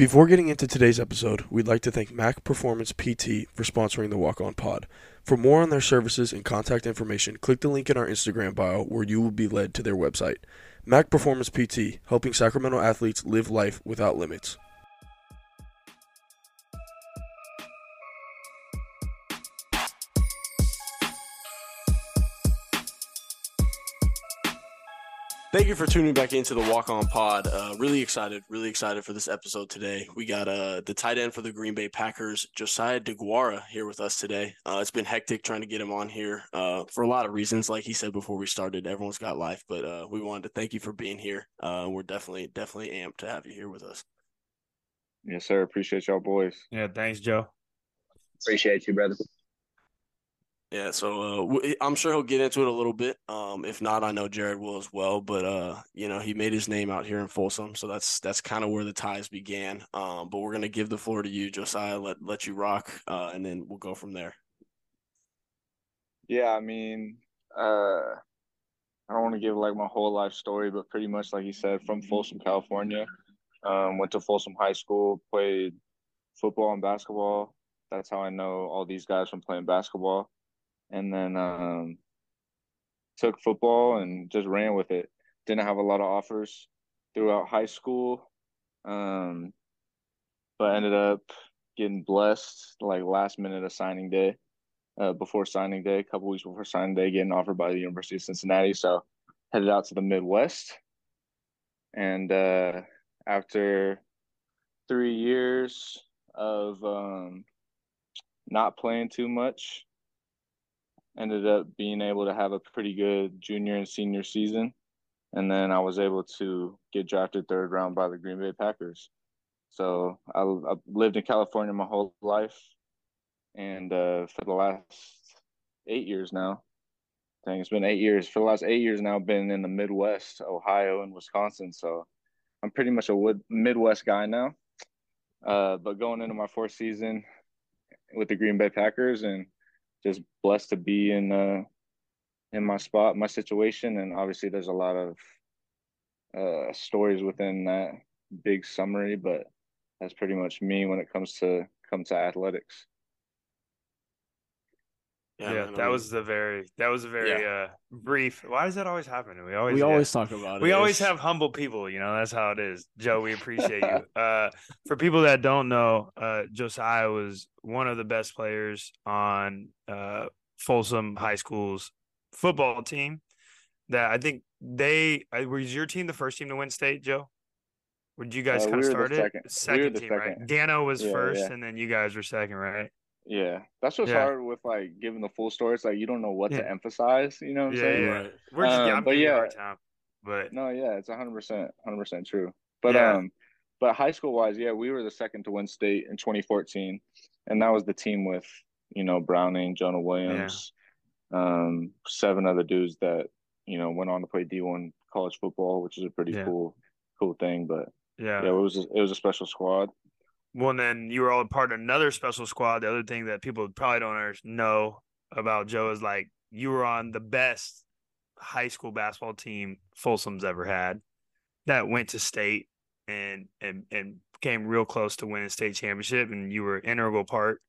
Before getting into today's episode, we'd like to thank Mac Performance PT for sponsoring the Walk On Pod. For more on their services and contact information, click the link in our Instagram bio where you will be led to their website. Mac Performance PT, helping Sacramento athletes live life without limits. Thank you for tuning back into the Walk On Pod. Uh, really excited, really excited for this episode today. We got uh, the tight end for the Green Bay Packers, Josiah Deguara, here with us today. Uh, it's been hectic trying to get him on here uh, for a lot of reasons. Like he said before we started, everyone's got life, but uh, we wanted to thank you for being here. Uh, we're definitely, definitely amped to have you here with us. Yes, sir. Appreciate y'all, boys. Yeah, thanks, Joe. Appreciate you, brother. Yeah, so uh, w- I'm sure he'll get into it a little bit. Um, if not, I know Jared will as well. But uh, you know, he made his name out here in Folsom, so that's that's kind of where the ties began. Um, but we're gonna give the floor to you, Josiah. Let let you rock, uh, and then we'll go from there. Yeah, I mean, uh, I don't want to give like my whole life story, but pretty much like you said, from Folsom, California. Um, went to Folsom High School, played football and basketball. That's how I know all these guys from playing basketball. And then um, took football and just ran with it. Didn't have a lot of offers throughout high school, um, but ended up getting blessed like last minute of signing day. Uh, before signing day, a couple weeks before signing day, getting offered by the University of Cincinnati. So headed out to the Midwest. And uh, after three years of um, not playing too much, ended up being able to have a pretty good junior and senior season. And then I was able to get drafted third round by the Green Bay Packers. So I, I lived in California my whole life. And uh, for the last eight years now, I think it's been eight years. For the last eight years now, I've been in the Midwest, Ohio and Wisconsin. So I'm pretty much a wood, Midwest guy now. Uh, but going into my fourth season with the Green Bay Packers and just blessed to be in uh, in my spot, my situation, and obviously there's a lot of uh, stories within that big summary, but that's pretty much me when it comes to come to athletics. Yeah, man, I that was the very that was a very uh brief. Why does that always happen? We always we yeah. always talk about it. we always have humble people, you know. That's how it is. Joe, we appreciate you. Uh, for people that don't know, uh, Josiah was one of the best players on uh, Folsom High School's football team. That I think they uh, was your team the first team to win state, Joe. Or did you guys Uh, kind we of were the start it? second. We were the team, right? Dano was Yeah, first, yeah. and then you guys were second, right? Yeah, that's what's Yeah. hard with like giving the full story. It's like you don't know what Yeah. to emphasize. You know what I'm Yeah, saying? yeah. Right. We're just Um, I'm but giving you a yeah. hard time, but No, yeah, it's 100 percent, 100 percent true. But Yeah. um, but high school wise, yeah, we were the second to win state in 2014, and that was the team with you know Browning, Jonah Williams, um, seven other dudes that you know went on to play D1 college football, which is a pretty Yeah. cool, cool thing. But yeah. yeah, it was a, it was a special squad. Well, and then you were all a part of another special squad. The other thing that people probably don't know about Joe is like you were on the best high school basketball team Folsom's ever had that went to state and and and came real close to winning state championship, and you were an integral part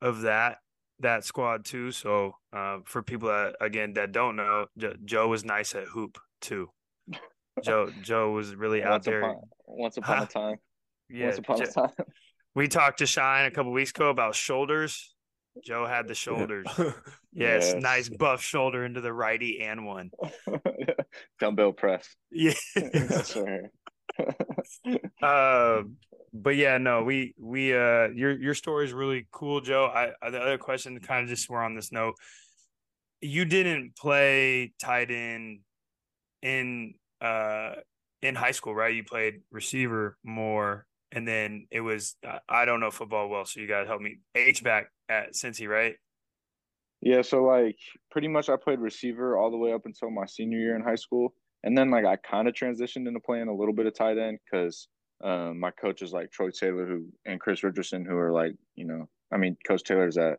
of that that squad too. So uh, for people that again that don't know, Jo- Joe was nice at hoop too. Joe Joe was really out Once there. upon, once upon a time. Yeah, once upon Jo- a time. we talked to Shine a couple weeks ago about shoulders. Joe had the shoulders. Yes, Yes. nice buff shoulder into the righty and one. Dumbbell press. Yeah. That's right. uh, but yeah, no, we we uh your your story is really cool, Joe. I, I the other question kind of just were on this note. You didn't play tight end in uh in high school, right? You played receiver more, and then it was I- I don't know football well, so you gotta help me. H back at Cincy, right? Yeah, so like pretty much I played receiver all the way up until my senior year in high school. And then like I kind of transitioned into playing a little bit of tight end because um, my coaches like Troy Taylor who and Chris Richardson who are like, you know, I mean Coach Taylor's at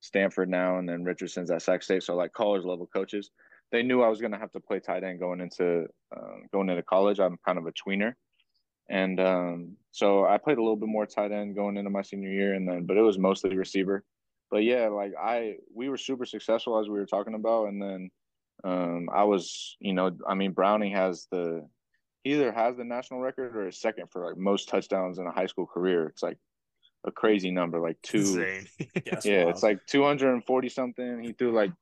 Stanford now and then Richardson's at Sac State, so like college level coaches. They knew I was gonna have to play tight end going into um, going into college. I'm kind of a tweener. And um, So I played a little bit more tight end going into my senior year, and then but it was mostly receiver. But yeah, like I we were super successful as we were talking about, and then um, I was you know I mean Browning has the he either has the national record or is second for like most touchdowns in a high school career. It's like a crazy number, like two. yeah, yeah it's like two hundred and forty something. He threw like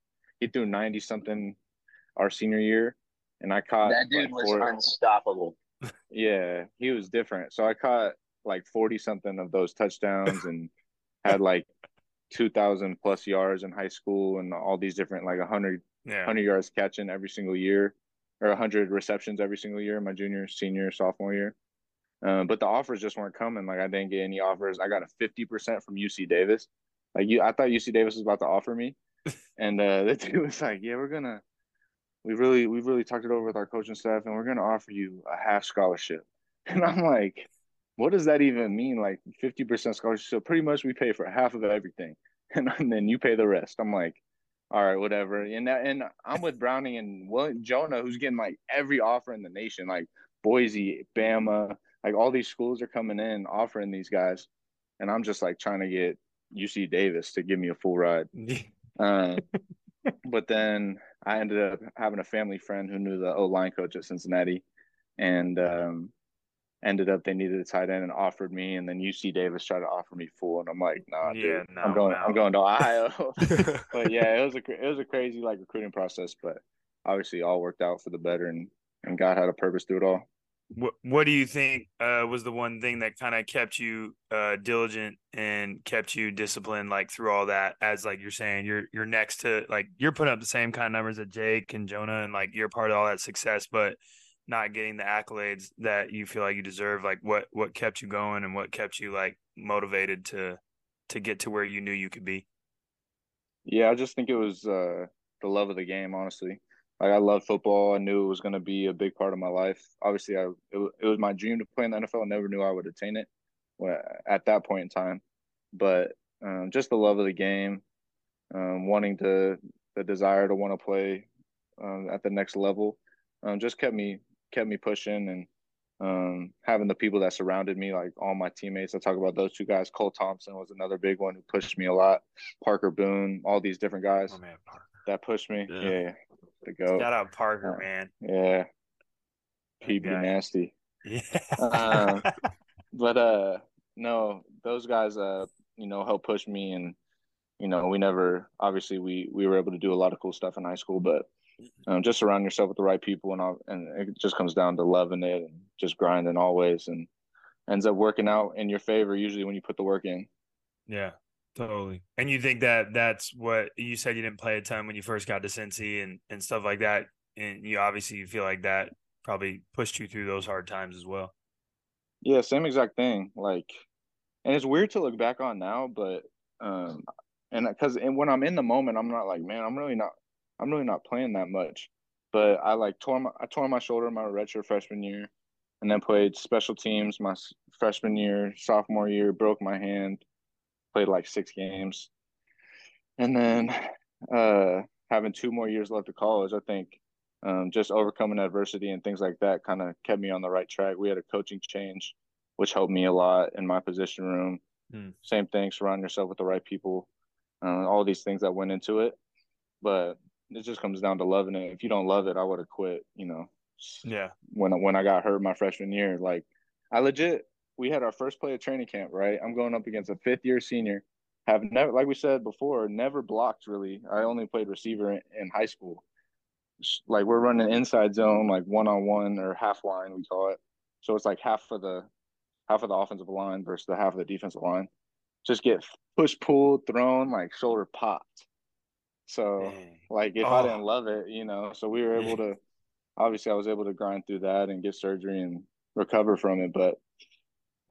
he threw ninety something our senior year, and I caught that dude like, was four, unstoppable. Yeah, he was different. So I caught like 40 something of those touchdowns and had like 2000 plus yards in high school and all these different like 100 yeah. 100 yards catching every single year or 100 receptions every single year my junior senior sophomore year. Uh, but the offers just weren't coming. Like i didn't get any offers. I got a 50% from uc davis. Like you i thought uc davis was about to offer me. And uh the dude was like yeah we're gonna we really we really talked it over with our coaching staff and we're going to offer you a half scholarship. And i'm like what does that even mean? Like 50% scholarship. So pretty much we pay for half of everything and, and then you pay the rest. I'm like all right whatever. And that, and i'm with browning and William, jonah who's getting like every offer in the nation like boise bama like all these schools are coming in offering these guys. And i'm just like trying to get uc davis to give me a full ride. Uh, but then I ended up having a family friend who knew the O line coach at Cincinnati, and um, ended up they needed a tight end and offered me, and then UC Davis tried to offer me full, and I'm like, nah, yeah, dude, no, I'm going, no. I'm going to Ohio. but yeah, it was a it was a crazy like recruiting process, but obviously all worked out for the better, and and God had a purpose through it all. What What do you think uh, was the one thing that kind of kept you uh, diligent and kept you disciplined, like through all that? As like you're saying, you're you're next to like you're putting up the same kind of numbers that Jake and Jonah, and like you're part of all that success, but not getting the accolades that you feel like you deserve. Like what what kept you going, and what kept you like motivated to to get to where you knew you could be? Yeah, I just think it was uh, the love of the game, honestly like I love football. I knew it was going to be a big part of my life. Obviously, I it, it was my dream to play in the NFL. I never knew I would attain it at that point in time. But um, just the love of the game, um, wanting to the desire to want to play um, at the next level, um, just kept me kept me pushing and um, having the people that surrounded me, like all my teammates. I talk about those two guys. Cole Thompson was another big one who pushed me a lot. Parker Boone, all these different guys oh, man, that pushed me. Yeah. yeah to go. Shout out Parker, uh, man. Yeah. PB nasty. Yeah. uh, but uh no, those guys uh, you know, helped push me and you know, we never obviously we we were able to do a lot of cool stuff in high school, but um, just surround yourself with the right people and all, and it just comes down to loving it and just grinding always and ends up working out in your favor usually when you put the work in. Yeah. Totally. And you think that that's what you said you didn't play a ton when you first got to Cincy and, and stuff like that. And you obviously you feel like that probably pushed you through those hard times as well. Yeah, same exact thing. Like, and it's weird to look back on now, but, um, and because and when I'm in the moment, I'm not like, man, I'm really not, I'm really not playing that much. But I like tore my, I tore my shoulder my redshirt freshman year, and then played special teams my freshman year, sophomore year, broke my hand, played like six games, and then uh, having two more years left of college, I think um, just overcoming adversity and things like that kind of kept me on the right track. We had a coaching change, which helped me a lot in my position room. Hmm. Same thing, surround yourself with the right people, uh, all these things that went into it. But it just comes down to loving it. If you don't love it, I would have quit. You know. Yeah. When when I got hurt my freshman year, like I legit we had our first play of training camp, right? I'm going up against a fifth year senior. Have never, like we said before, never blocked really. I only played receiver in, in high school. Like we're running inside zone, like one on one or half line, we call it. So it's like half of the half of the offensive line versus the half of the defensive line. Just get push, pulled, thrown, like shoulder popped. So Dang. like if oh. I didn't love it, you know, so we were able to obviously I was able to grind through that and get surgery and recover from it. But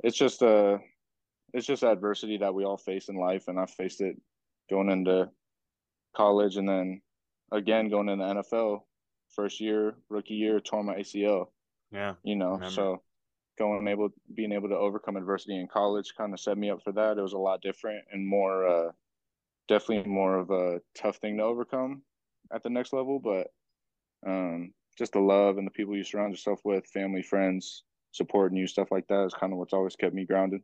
it's just a uh, it's just adversity that we all face in life and I faced it going into college and then again going in the NFL first year rookie year tore my ACL yeah you know so going able being able to overcome adversity in college kind of set me up for that. It was a lot different and more uh definitely more of a tough thing to overcome at the next level but um just the love and the people you surround yourself with family friends supporting you, stuff like that is kind of what's always kept me grounded.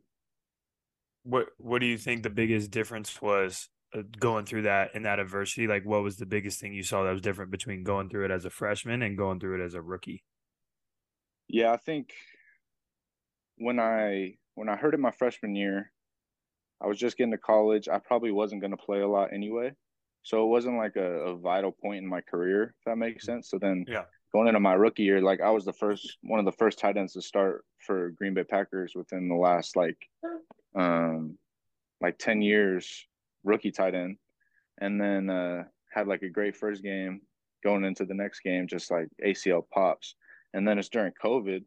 What What do you think the biggest difference was uh, going through that in that adversity? Like, what was the biggest thing you saw that was different between going through it as a freshman and going through it as a rookie? Yeah, I think when I when I heard it my freshman year, I was just getting to college. I probably wasn't going to play a lot anyway, so it wasn't like a, a, vital point in my career. If that makes sense. So then, yeah, going into my rookie year, like I was the first one of the first tight ends to start for Green Bay Packers within the last like um like 10 years rookie tight end. And then uh had like a great first game going into the next game just like ACL pops. And then it's during COVID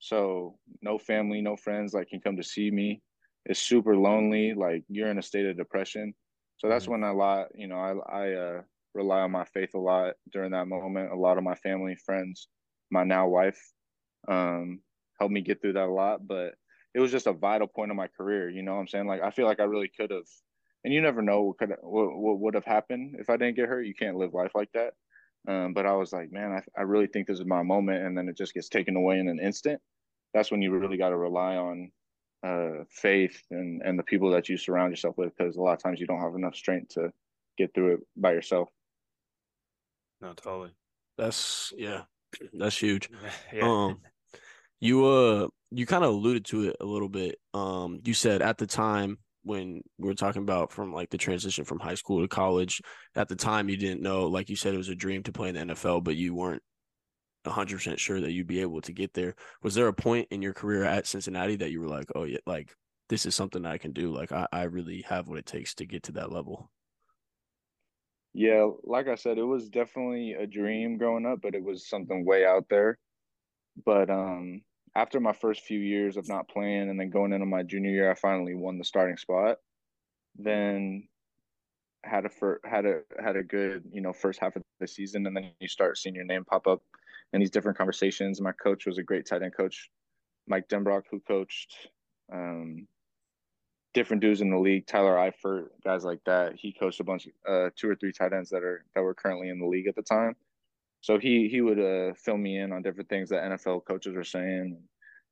so no family no friends like can come to see me. It's super lonely like you're in a state of depression. So that's mm-hmm. when a lot you know I I uh rely on my faith a lot during that moment. A lot of my family, friends, my now wife, um, helped me get through that a lot. But it was just a vital point of my career. You know what I'm saying? Like I feel like I really could have, and you never know what could what, what would have happened if I didn't get hurt. You can't live life like that. Um, but I was like, man, I, I really think this is my moment, and then it just gets taken away in an instant. That's when you really got to rely on uh, faith and and the people that you surround yourself with, because a lot of times you don't have enough strength to get through it by yourself. No, totally. That's yeah, that's huge. yeah. Um, you uh, you kind of alluded to it a little bit. Um, you said at the time when we were talking about from like the transition from high school to college, at the time you didn't know, like you said, it was a dream to play in the NFL, but you weren't 100% sure that you'd be able to get there. Was there a point in your career at Cincinnati that you were like, oh, yeah, like this is something I can do? Like, I, I really have what it takes to get to that level? Yeah, like I said, it was definitely a dream growing up, but it was something way out there. But um, after my first few years of not playing and then going into my junior year, I finally won the starting spot. Then had a for, had a had a good you know first half of the season, and then you start seeing your name pop up in these different conversations. My coach was a great tight end coach, Mike Denbrock, who coached um, different dudes in the league, Tyler Eifert, guys like that. He coached a bunch of uh, two or three tight ends that are that were currently in the league at the time. So he he would uh, fill me in on different things that NFL coaches are saying,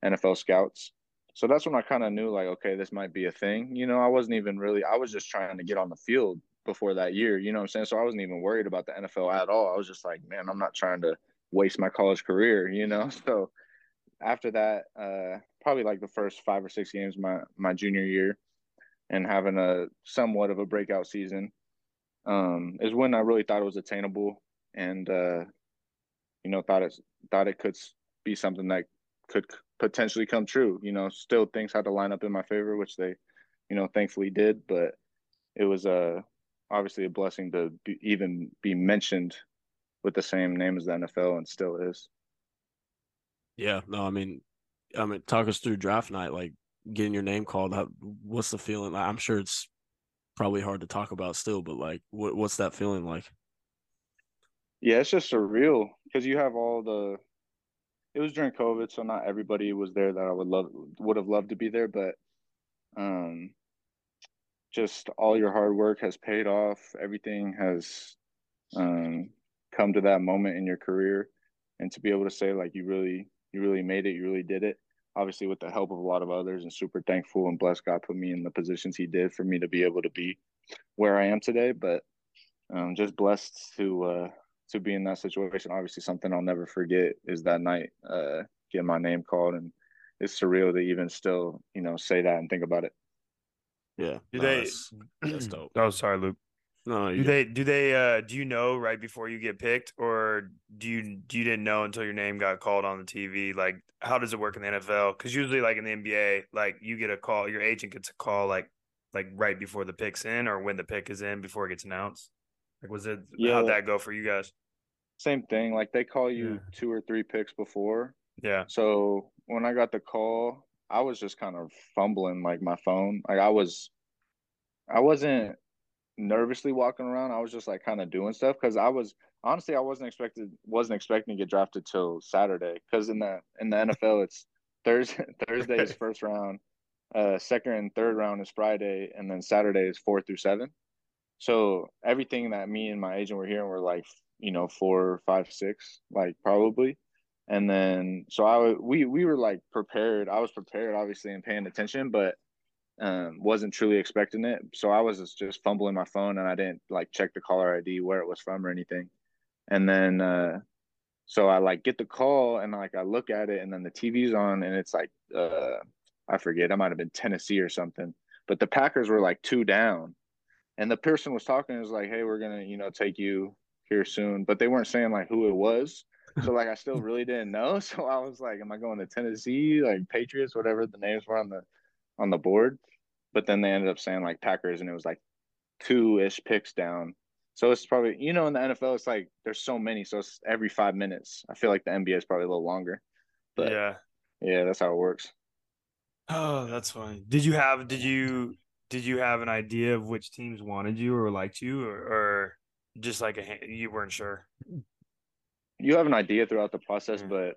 NFL scouts. So that's when I kind of knew like, okay, this might be a thing. You know, I wasn't even really. I was just trying to get on the field before that year. You know what I'm saying? So I wasn't even worried about the NFL at all. I was just like, man, I'm not trying to waste my college career. You know, so after that, uh, probably like the first five or six games my my junior year, and having a somewhat of a breakout season um, is when I really thought it was attainable and uh, you know thought it thought it could be something that could potentially come true. You know, still things had to line up in my favor, which they, you know, thankfully did. But it was uh, obviously a blessing to be, even be mentioned with the same name as the NFL, and still is. Yeah, no, I mean, I mean, talk us through draft night. Like, getting your name called what's the feeling? I'm sure it's probably hard to talk about still but like what, what's that feeling like? Yeah it's just surreal because you have all the it was during covid so not everybody was there that i would love would have loved to be there but um just all your hard work has paid off. Everything has um come to that moment in your career and to be able to say like you really you really made it you really did it obviously with the help of a lot of others and super thankful and blessed God put me in the positions he did for me to be able to be where I am today. But um, just blessed to uh, to be in that situation. Obviously something I'll never forget is that night uh, getting my name called and it's surreal to even still, you know, say that and think about it. Yeah. Do no, they that's, that's dope. Oh, sorry, Luke. No, do they do they uh do you know right before you get picked or do you do you didn't know until your name got called on the TV? Like how does it work in the NFL? Because usually like in the NBA, like you get a call, your agent gets a call like like right before the pick's in or when the pick is in before it gets announced. Like was it yeah. how'd that go for you guys? Same thing. Like they call you yeah. two or three picks before. Yeah. So when I got the call, I was just kind of fumbling like my phone. Like I was I wasn't nervously walking around. I was just like kind of doing stuff because I was honestly I wasn't expected wasn't expecting to get drafted till Saturday because in the in the NFL it's Thursday Thursday is first round, uh, second and third round is Friday, and then Saturday is four through seven. So everything that me and my agent were hearing were like you know four, five, six, like probably. And then so I we we were like prepared. I was prepared, obviously, and paying attention, but um, wasn't truly expecting it. So I was just fumbling my phone, and I didn't like check the caller ID where it was from or anything. And then uh, so I like get the call, and like I look at it, and then the TV's on, and it's like uh, I forget, I might have been Tennessee or something, but the Packers were like two down, and the person was talking was like, "Hey, we're gonna you know take you here soon," but they weren't saying like who it was. So like I still really didn't know. So I was like, am I going to Tennessee, like Patriots, whatever the names were on the on the board? But then they ended up saying like Packers, and it was like two ish picks down. So it's probably you know in the NFL it's like there's so many, so it's every five minutes. I feel like the NBA is probably a little longer. But yeah, yeah, that's how it works. Oh, that's funny. Did you have did you did you have an idea of which teams wanted you or liked you or, or just like a you weren't sure? you have an idea throughout the process, mm-hmm. but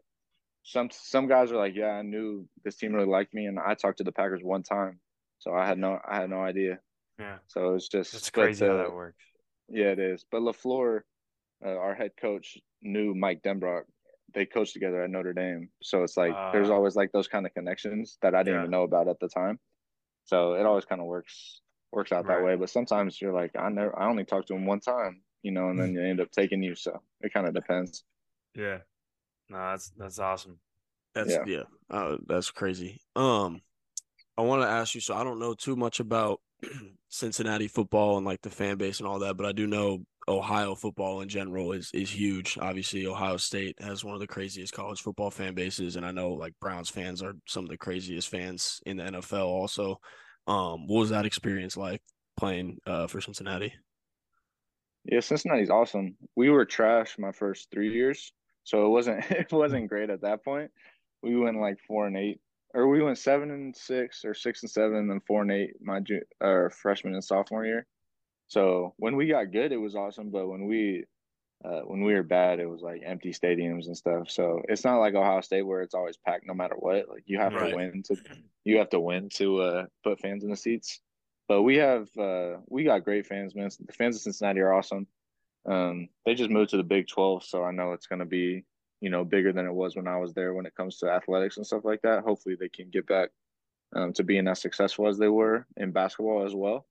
some some guys are like, yeah, I knew this team really liked me, and I talked to the Packers one time, so I had no I had no idea. Yeah. So it's just it's crazy how that works. Yeah, it is. But LaFleur, uh, our head coach, knew Mike Denbrock. They coached together at Notre Dame, so it's like uh, there's always like those kind of connections that I didn't yeah. even know about at the time. So it always kind of works works out right. that way. But sometimes you're like, I never, I only talked to him one time, you know, and then you end up taking you. So it kind of depends. Yeah. No, that's that's awesome. That's yeah, yeah uh, that's crazy. Um, I want to ask you. So I don't know too much about Cincinnati football and like the fan base and all that, but I do know Ohio football in general is is huge. Obviously, Ohio State has one of the craziest college football fan bases, and I know like Browns fans are some of the craziest fans in the NFL. Also, um, what was that experience like playing uh, for Cincinnati? Yeah, Cincinnati's awesome. We were trash my first three years, so it wasn't it wasn't great at that point. We went like four and eight, or we went seven and six, or six and seven, and four and eight my uh, freshman and sophomore year. So when we got good, it was awesome. But when we uh, when we were bad, it was like empty stadiums and stuff. So it's not like Ohio State where it's always packed no matter what. Like you have right. to win to you have to win to uh, put fans in the seats. But we have uh, we got great fans, man. The fans of Cincinnati are awesome. Um, they just moved to the Big 12, so I know it's going to be, you know, bigger than it was when I was there when it comes to athletics and stuff like that. Hopefully, they can get back um, to being as successful as they were in basketball as well.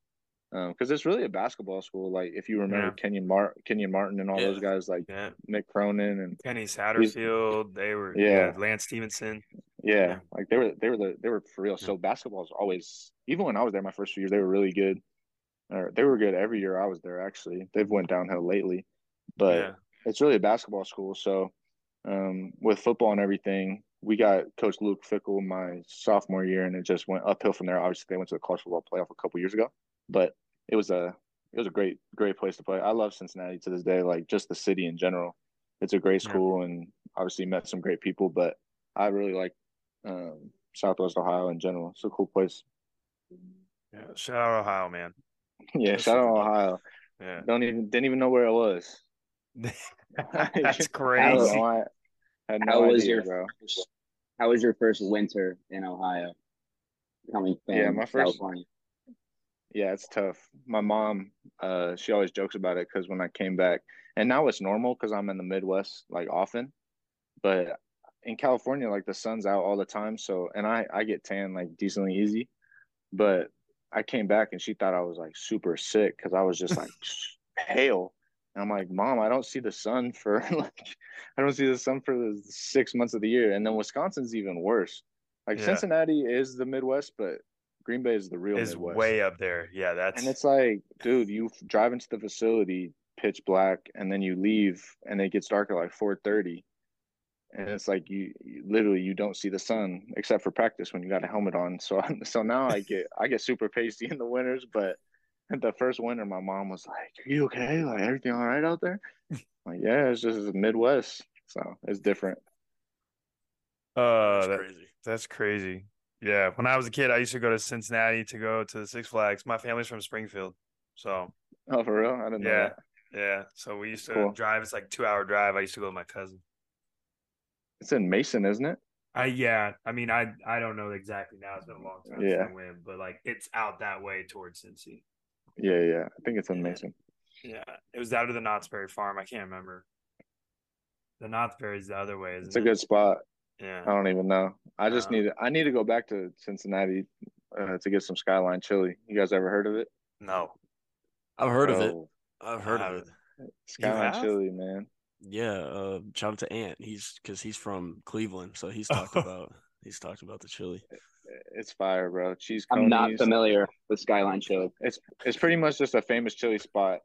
Because um, it's really a basketball school. Like if you remember yeah. Kenyon Martin, Kenyon Martin, and all yeah. those guys, like yeah. Mick Cronin and Kenny Satterfield, they were yeah. Lance Stephenson. Yeah, like they were they were the they were for real. So basketball is always even when I was there my first few years, they were really good or they were good every year I was there. Actually, they've went downhill lately, but yeah. it's really a basketball school. So um, with football and everything, we got Coach Luke Fickell my sophomore year, and it just went uphill from there. Obviously, they went to the college football playoff a couple years ago, but it was a it was a great great place to play. I love Cincinnati to this day, like just the city in general. It's a great school, yeah. and obviously met some great people. But I really like um, Southwest Ohio in general. It's a cool place. Yeah, shout out Ohio, man. Yeah, That's shout out Ohio. Yeah. Don't even didn't even know where it was. That's crazy. How, no how idea, was your bro. First, how was your first winter in Ohio? Coming from yeah, my first. California. Yeah, it's tough. My mom, uh, she always jokes about it because when I came back, and now it's normal because I'm in the Midwest like often, but in California, like the sun's out all the time. So, and I I get tan like decently easy, but I came back and she thought I was like super sick because I was just like pale. And I'm like, Mom, I don't see the sun for like, I don't see the sun for the six months of the year. And then Wisconsin's even worse. Like yeah. Cincinnati is the Midwest, but Green Bay is the real is Midwest. way up there. Yeah, that's and it's like, dude, you drive into the facility pitch black, and then you leave, and it gets dark at like four thirty, and it's like you, you, literally you don't see the sun except for practice when you got a helmet on. So so now I get I get super pasty in the winters, but the first winter my mom was like, "Are you okay? Like everything all right out there?" like, yeah, it's just the Midwest, so it's different. Uh, that's that, crazy. That's crazy. Yeah, when I was a kid, I used to go to Cincinnati to go to the Six Flags. My family's from Springfield, so. Oh, for real? I didn't yeah, know that. Yeah, so we used to cool. drive. It's like two hour drive. I used to go with my cousin. It's in Mason, isn't it? I yeah. I mean, I I don't know exactly now. It's been a long time yeah. since I went, but like it's out that way towards Cincy. Yeah, yeah. I think it's in Mason. Yeah, it was out of the Knott's Berry Farm. I can't remember. The Knott's Berry is the other way. it's a good spot. Yeah. I don't even know. I just uh, need to, I need to go back to Cincinnati uh, to get some Skyline chili. You guys ever heard of it? No. I've heard oh, of it. I've heard of it. Skyline chili, man. Yeah, uh, shout out to Ant. He's because he's from Cleveland, so he's talked about he's talked about the chili. It's fire, bro. Cheese. Conies. I'm not familiar with Skyline Chili. It's it's pretty much just a famous chili spot,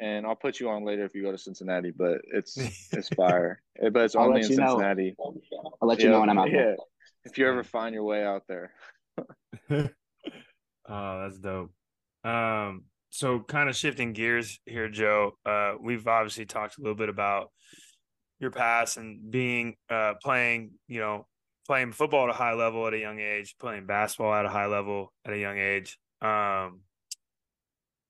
and I'll put you on later if you go to Cincinnati. But it's it's fire. but it's only in Cincinnati. Know. I'll let you yeah, know when I'm out yeah. there. If you ever find your way out there. oh, that's dope. Um, so kind of shifting gears here, Joe. Uh, we've obviously talked a little bit about your past and being uh playing, you know, playing football at a high level at a young age, playing basketball at a high level at a young age. Um,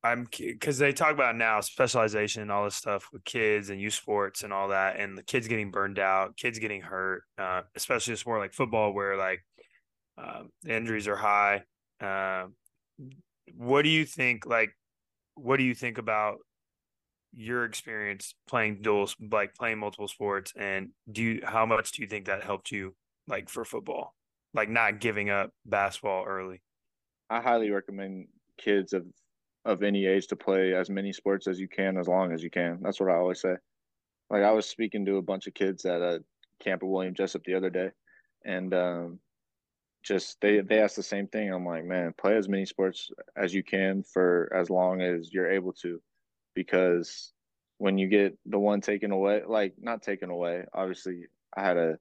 I'm because they talk about now specialization and all this stuff with kids and youth sports and all that, and the kids getting burned out, kids getting hurt, uh, especially a sport like football where like uh, injuries are high. Uh, what do you think? Like, what do you think about your experience playing dual, like playing multiple sports, and do you how much do you think that helped you like for football, like not giving up basketball early? I highly recommend kids of of any age to play as many sports as you can, as long as you can. That's what I always say. Like I was speaking to a bunch of kids at a camp at William Jessup the other day, and um, just they they asked the same thing. I'm like, man, play as many sports as you can for as long as you're able to, because when you get the one taken away, like not taken away, obviously I had a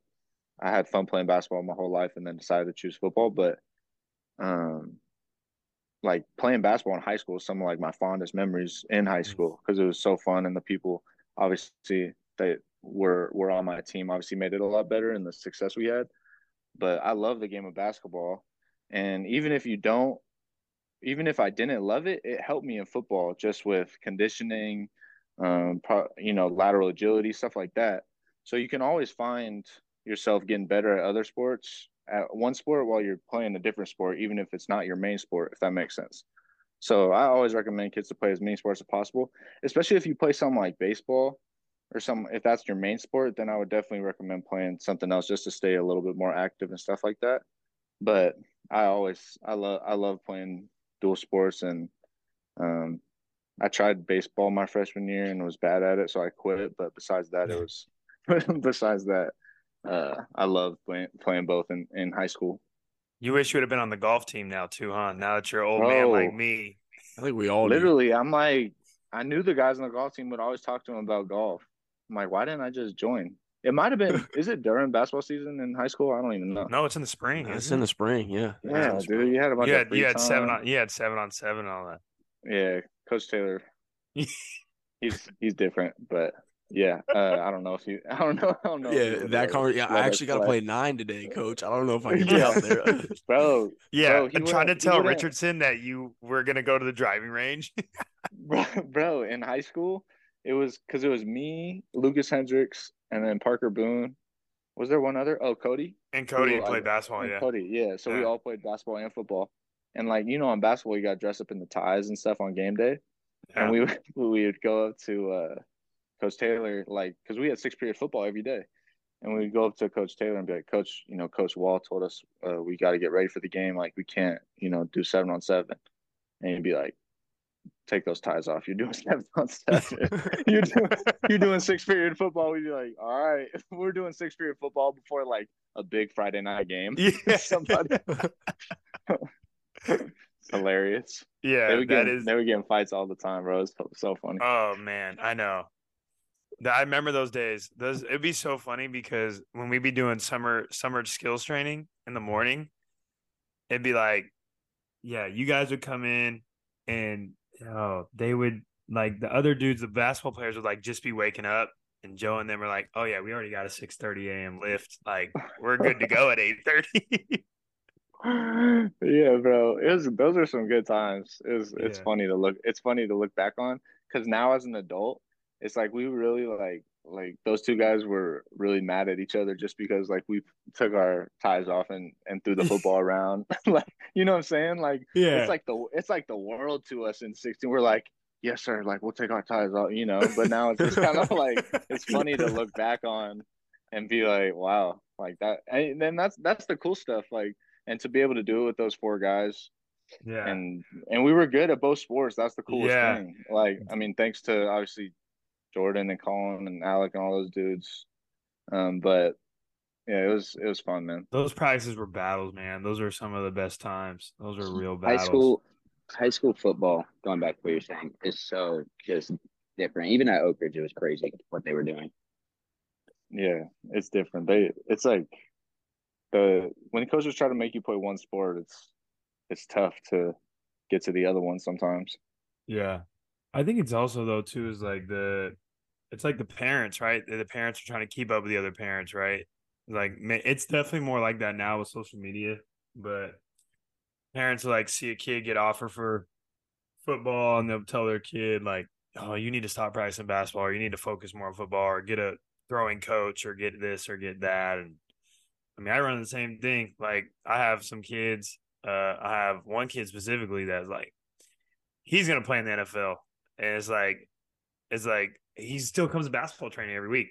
I had fun playing basketball my whole life and then decided to choose football. But um, like playing basketball in high school is some of like my fondest memories in high school because it was so fun and the people obviously that were were on my team obviously made it a lot better and the success we had. But I love the game of basketball, and even if you don't, even if I didn't love it, it helped me in football just with conditioning, um, pro, you know, lateral agility, stuff like that. So you can always find yourself getting better at other sports at one sport while you're playing a different sport, even if it's not your main sport, if that makes sense. So I always recommend kids to play as many sports as possible, especially if you play something like baseball or some if that's your main sport, then I would definitely recommend playing something else just to stay a little bit more active and stuff like that. But I always I love I love playing dual sports and um I tried baseball my freshman year and was bad at it, so I quit. But besides that, it was besides that, uh, I love playing playing both in, in high school. You wish you would have been on the golf team now too, huh? Now that you're an old Bro, man like me. I think we all literally. Do. I'm like, I knew the guys on the golf team would always talk to them about golf. I'm like, why didn't I just join? It might have been. is it during basketball season in high school? I don't even know. No, it's in the spring. It's in the spring. Yeah. Yeah, dude. You had a bunch you had, you had seven on. You had seven on seven. all that. Yeah, Coach Taylor. he's he's different, but yeah, uh, I don't know if you. I don't know. I don't know. Yeah, that conversation. Yeah, I actually got to play nine today, Coach. I don't know if I can get out there, bro. Yeah, bro, I'm trying to tell Richardson that you were gonna go to the driving range. bro, bro, in high school, it was because it was me, Lucas Hendricks, and then Parker Boone. Was there one other? Oh, Cody. And Cody played basketball. Yeah, Cody. Yeah, so yeah. we all played basketball and football. And like you know, on basketball, you got dressed up in the ties and stuff on game day. Yeah. And we we would go up to. uh Coach Taylor, like, because we had six period football every day. And we'd go up to Coach Taylor and be like, Coach, you know, Coach Wall told us uh, we got to get ready for the game. Like, we can't, you know, do seven on seven. And he'd be like, take those ties off. You're doing seven on seven. you're doing you're doing six period football. We'd be like, all right, we're doing six period football before like a big Friday night game. Yeah, somebody. hilarious. Yeah, they were getting, is... they were getting fights all the time, bro. It's so, so funny. Oh man, I know. I remember those days. Those it'd be so funny because when we'd be doing summer summer skills training in the morning, it'd be like, yeah, you guys would come in and oh, they would like the other dudes, the basketball players would like just be waking up and Joe and them are like, Oh yeah, we already got a six thirty AM lift. Like we're good to go at eight thirty. yeah, bro. It was those are some good times. It was, it's yeah. funny to look it's funny to look back on because now as an adult it's like we really like like those two guys were really mad at each other just because like we took our ties off and and threw the football around like you know what i'm saying like yeah it's like the it's like the world to us in 16 we're like yes, sir. Like we'll take our ties off, you know. But now it's just kind of like it's funny to look back on and be like, wow, like that. And then that's that's the cool stuff. Like, and to be able to do it with those four guys. Yeah. And and we were good at both sports. That's the coolest yeah. thing. Like, I mean, thanks to obviously Jordan and Colin and Alec and all those dudes. Um, but yeah, it was it was fun, man. Those practices were battles, man. Those are some of the best times. Those are real battles. High school, high school football. Going back to what you're saying, is so just different. Even at Oak Ridge, it was crazy what they were doing. Yeah, it's different. They, it's like the when coaches try to make you play one sport, it's it's tough to get to the other one sometimes. Yeah, I think it's also though too is like the it's like the parents, right? The parents are trying to keep up with the other parents, right? Like it's definitely more like that now with social media, but parents like see a kid get offered for football and they'll tell their kid like, "Oh, you need to stop practicing basketball, or you need to focus more on football, or get a throwing coach, or get this or get that." And I mean, I run the same thing. Like I have some kids. Uh, I have one kid specifically that's like, he's gonna play in the NFL, and it's like, it's like he still comes to basketball training every week.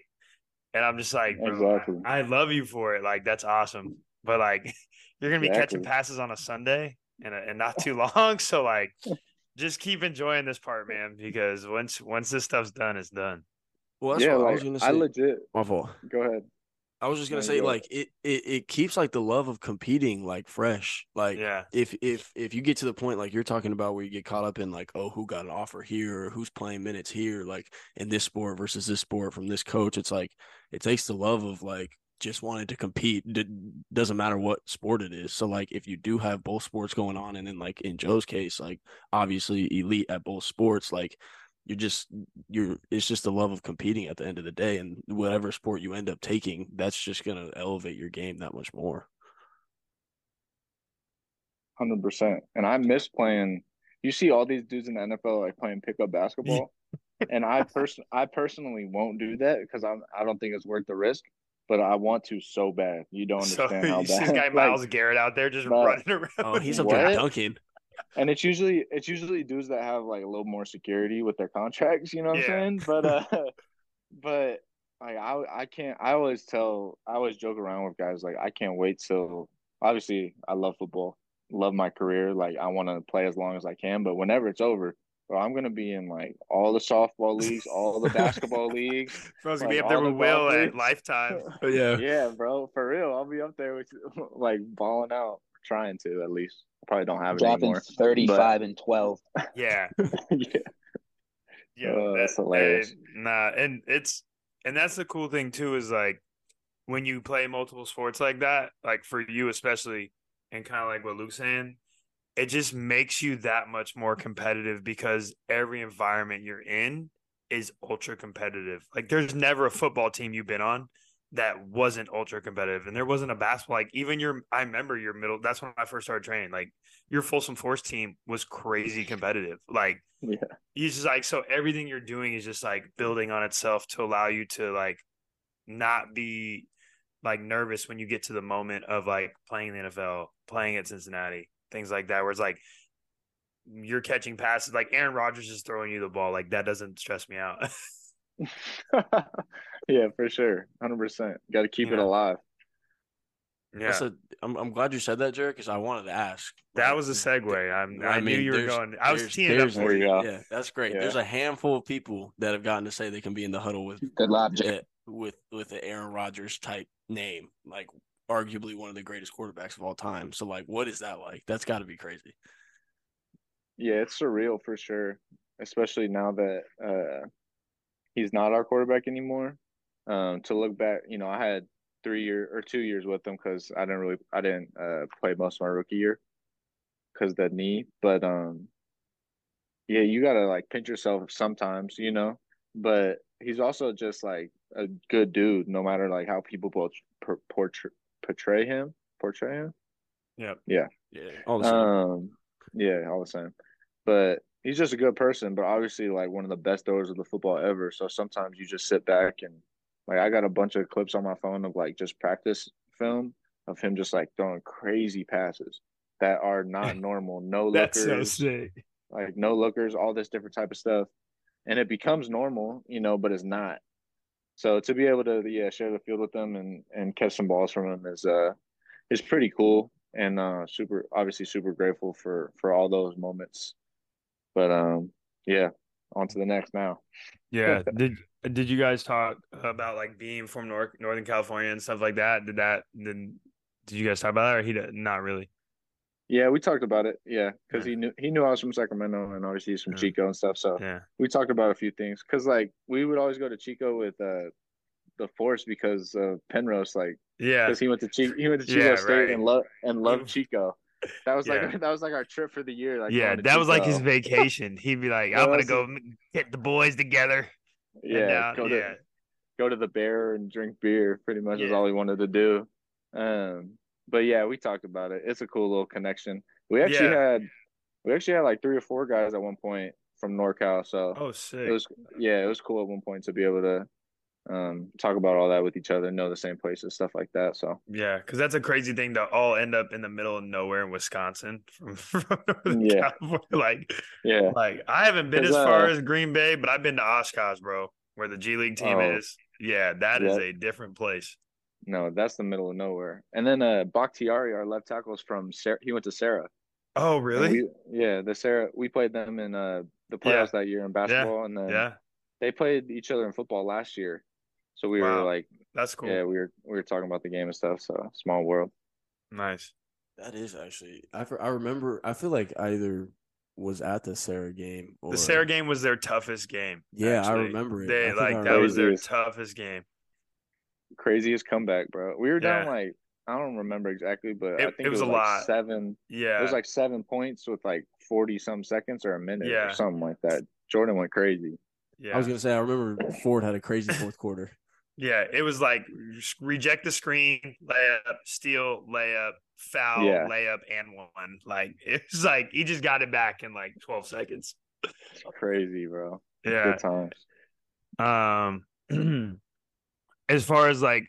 And I'm just like, exactly. I, I love you for it. Like, that's awesome. But like, you're gonna be exactly. catching passes on a Sunday and uh, and not too long. So like, just keep enjoying this part, man, because once once this stuff's done, it's done. Well, yeah, like, I was gonna say. I legit. My fault. Go ahead. I was just gonna say, like it, it, it keeps like the love of competing like fresh. Like, yeah, if if if you get to the point like you're talking about where you get caught up in like, oh, who got an offer here or who's playing minutes here, like in this sport versus this sport from this coach, it's like it takes the love of like just wanting to compete. It doesn't matter what sport it is. So like if you do have both sports going on, and then like in Joe's case, like obviously elite at both sports, like you're just you're it's just the love of competing at the end of the day and whatever sport you end up taking that's just going to elevate your game that much more 100% and i miss playing you see all these dudes in the nfl like playing pickup basketball and i person i personally won't do that because i'm i don't think it's worth the risk but I want to so bad. You don't understand so, how bad. This guy Myles like, Garrett out there just running around. Oh, he's up there dunking and it's usually it's usually dudes that have like a little more security with their contracts. You know what yeah. I'm saying? But uh, but like I I can't. I always tell. I always joke around with guys like I can't wait till. Obviously, I love football. Love my career. Like I want to play as long as I can. But whenever it's over, bro, I'm gonna be in like all the softball leagues, all the basketball leagues. I Bro's gonna like, be up there with Will at lifetime. yeah, yeah, bro, for real. I'll be up there with like balling out, trying to at least probably don't have dropping anymore, 35 but... and 12 yeah. Yeah. Yeah uh, that's hilarious. and, nah and it's and that's the cool thing too is like when you play multiple sports like that like for you especially and kind of like what luke's saying it just makes you that much more competitive because every environment you're in is ultra competitive. Like there's never a football team you've been on that wasn't ultra competitive and there wasn't a basketball like even your i remember your middle that's when i first started training like your folsom force team was crazy competitive like yeah. you just like so everything you're doing is just like building on itself to allow you to like not be like nervous when you get to the moment of like playing the nfl playing at cincinnati things like that where it's like you're catching passes like aaron rodgers is throwing you the ball like that doesn't stress me out yeah, for sure, hundred percent. Got to keep yeah. it alive. Yeah, a, I'm I'm glad you said that, Jared, because I wanted to ask. That like, was a segue. I'm, I, I mean, knew you were going. I was teeing up for you. Yeah, that's great. Yeah. There's a handful of people that have gotten to say they can be in the huddle with good luck, Jared. with with the Aaron Rodgers type name, like arguably one of the greatest quarterbacks of all time. So, like, what is that like? That's got to be crazy. Yeah, it's surreal for sure, especially now that uh, he's not our quarterback anymore. Um, to look back, you know, I had three year or two years with him because I didn't really I didn't uh, play most of my rookie year because the knee. But um, yeah, you gotta like pinch yourself sometimes, you know. But he's also just like a good dude, no matter like how people portray portray, portray him. Portray him. Yeah. Yeah. Yeah. All the same. Um. Yeah. All the same. But he's just a good person, but obviously like one of the best throwers of the football ever. So sometimes you just sit back and like I got a bunch of clips on my phone of like just practice film of him just like throwing crazy passes that are not normal. No That's lookers. so sick. like no lookers, all this different type of stuff, and it becomes normal, you know, but it's not. So to be able to yeah share the field with them and and catch some balls from them is uh is pretty cool and uh super obviously super grateful for for all those moments. But um yeah, on to the next now. Yeah. did did you guys talk about like being from North Northern California and stuff like that? Did that did did you guys talk about that or he did, not really? Yeah, we talked about it. Yeah, because yeah. he knew he knew I was from Sacramento and obviously he's from yeah. Chico and stuff. So yeah, we talked about a few things. Because like we would always go to Chico with uh the Force because of Penrose. Like yeah, because he went to Chico, he went to Chico yeah, State right. and loved and loved Chico. That was like that was like our trip for the year. Like yeah, that was like his vacation. He'd be like, "I'm gonna go get the boys together." Yeah, go to go to the bear and drink beer. Pretty much is all he wanted to do. Um, but yeah, we talked about it. It's a cool little connection. We actually yeah. had we actually had like three or four guys at one point from NorCal. So oh, sick. It was yeah, it was cool at one point to be able to um, talk about all that with each other, know the same places, stuff like that. So yeah, because that's a crazy thing to all end up in the middle of nowhere in Wisconsin from, from yeah, California. like yeah, like I haven't been as far uh, as Green Bay, but I've been to Oshkosh, bro, where the G League team oh, is. Yeah, that is a different place. No, that's the middle of nowhere. And then uh Bakhtiari, our left tackle, is from Serra. He went to Serra. Oh, really? We, yeah, the Serra. We played them in uh the playoffs yeah. that year in basketball, yeah. and then yeah, they played each other in football last year. So we wow. were like, that's cool. Yeah, we were we were talking about the game and stuff. So small world. Nice. That is actually. I I remember. I feel like either was at the Serra game. Or... The Serra game was their toughest game. Yeah, actually. I remember it. They like that was their toughest game craziest comeback, bro. We were down yeah. like I don't remember exactly, but it, I think it was, it was a like lot. Seven. Yeah, it was like seven points with like forty some seconds or a minute yeah. or something like that. Jordan went crazy. Yeah, I was gonna say I remember Ford had a crazy fourth quarter. Yeah, it was like reject the screen, layup, steal, layup, foul, yeah. layup, and one. Like it was like he just got it back in like twelve seconds. It's crazy, bro. Yeah. Good times. Um as far as like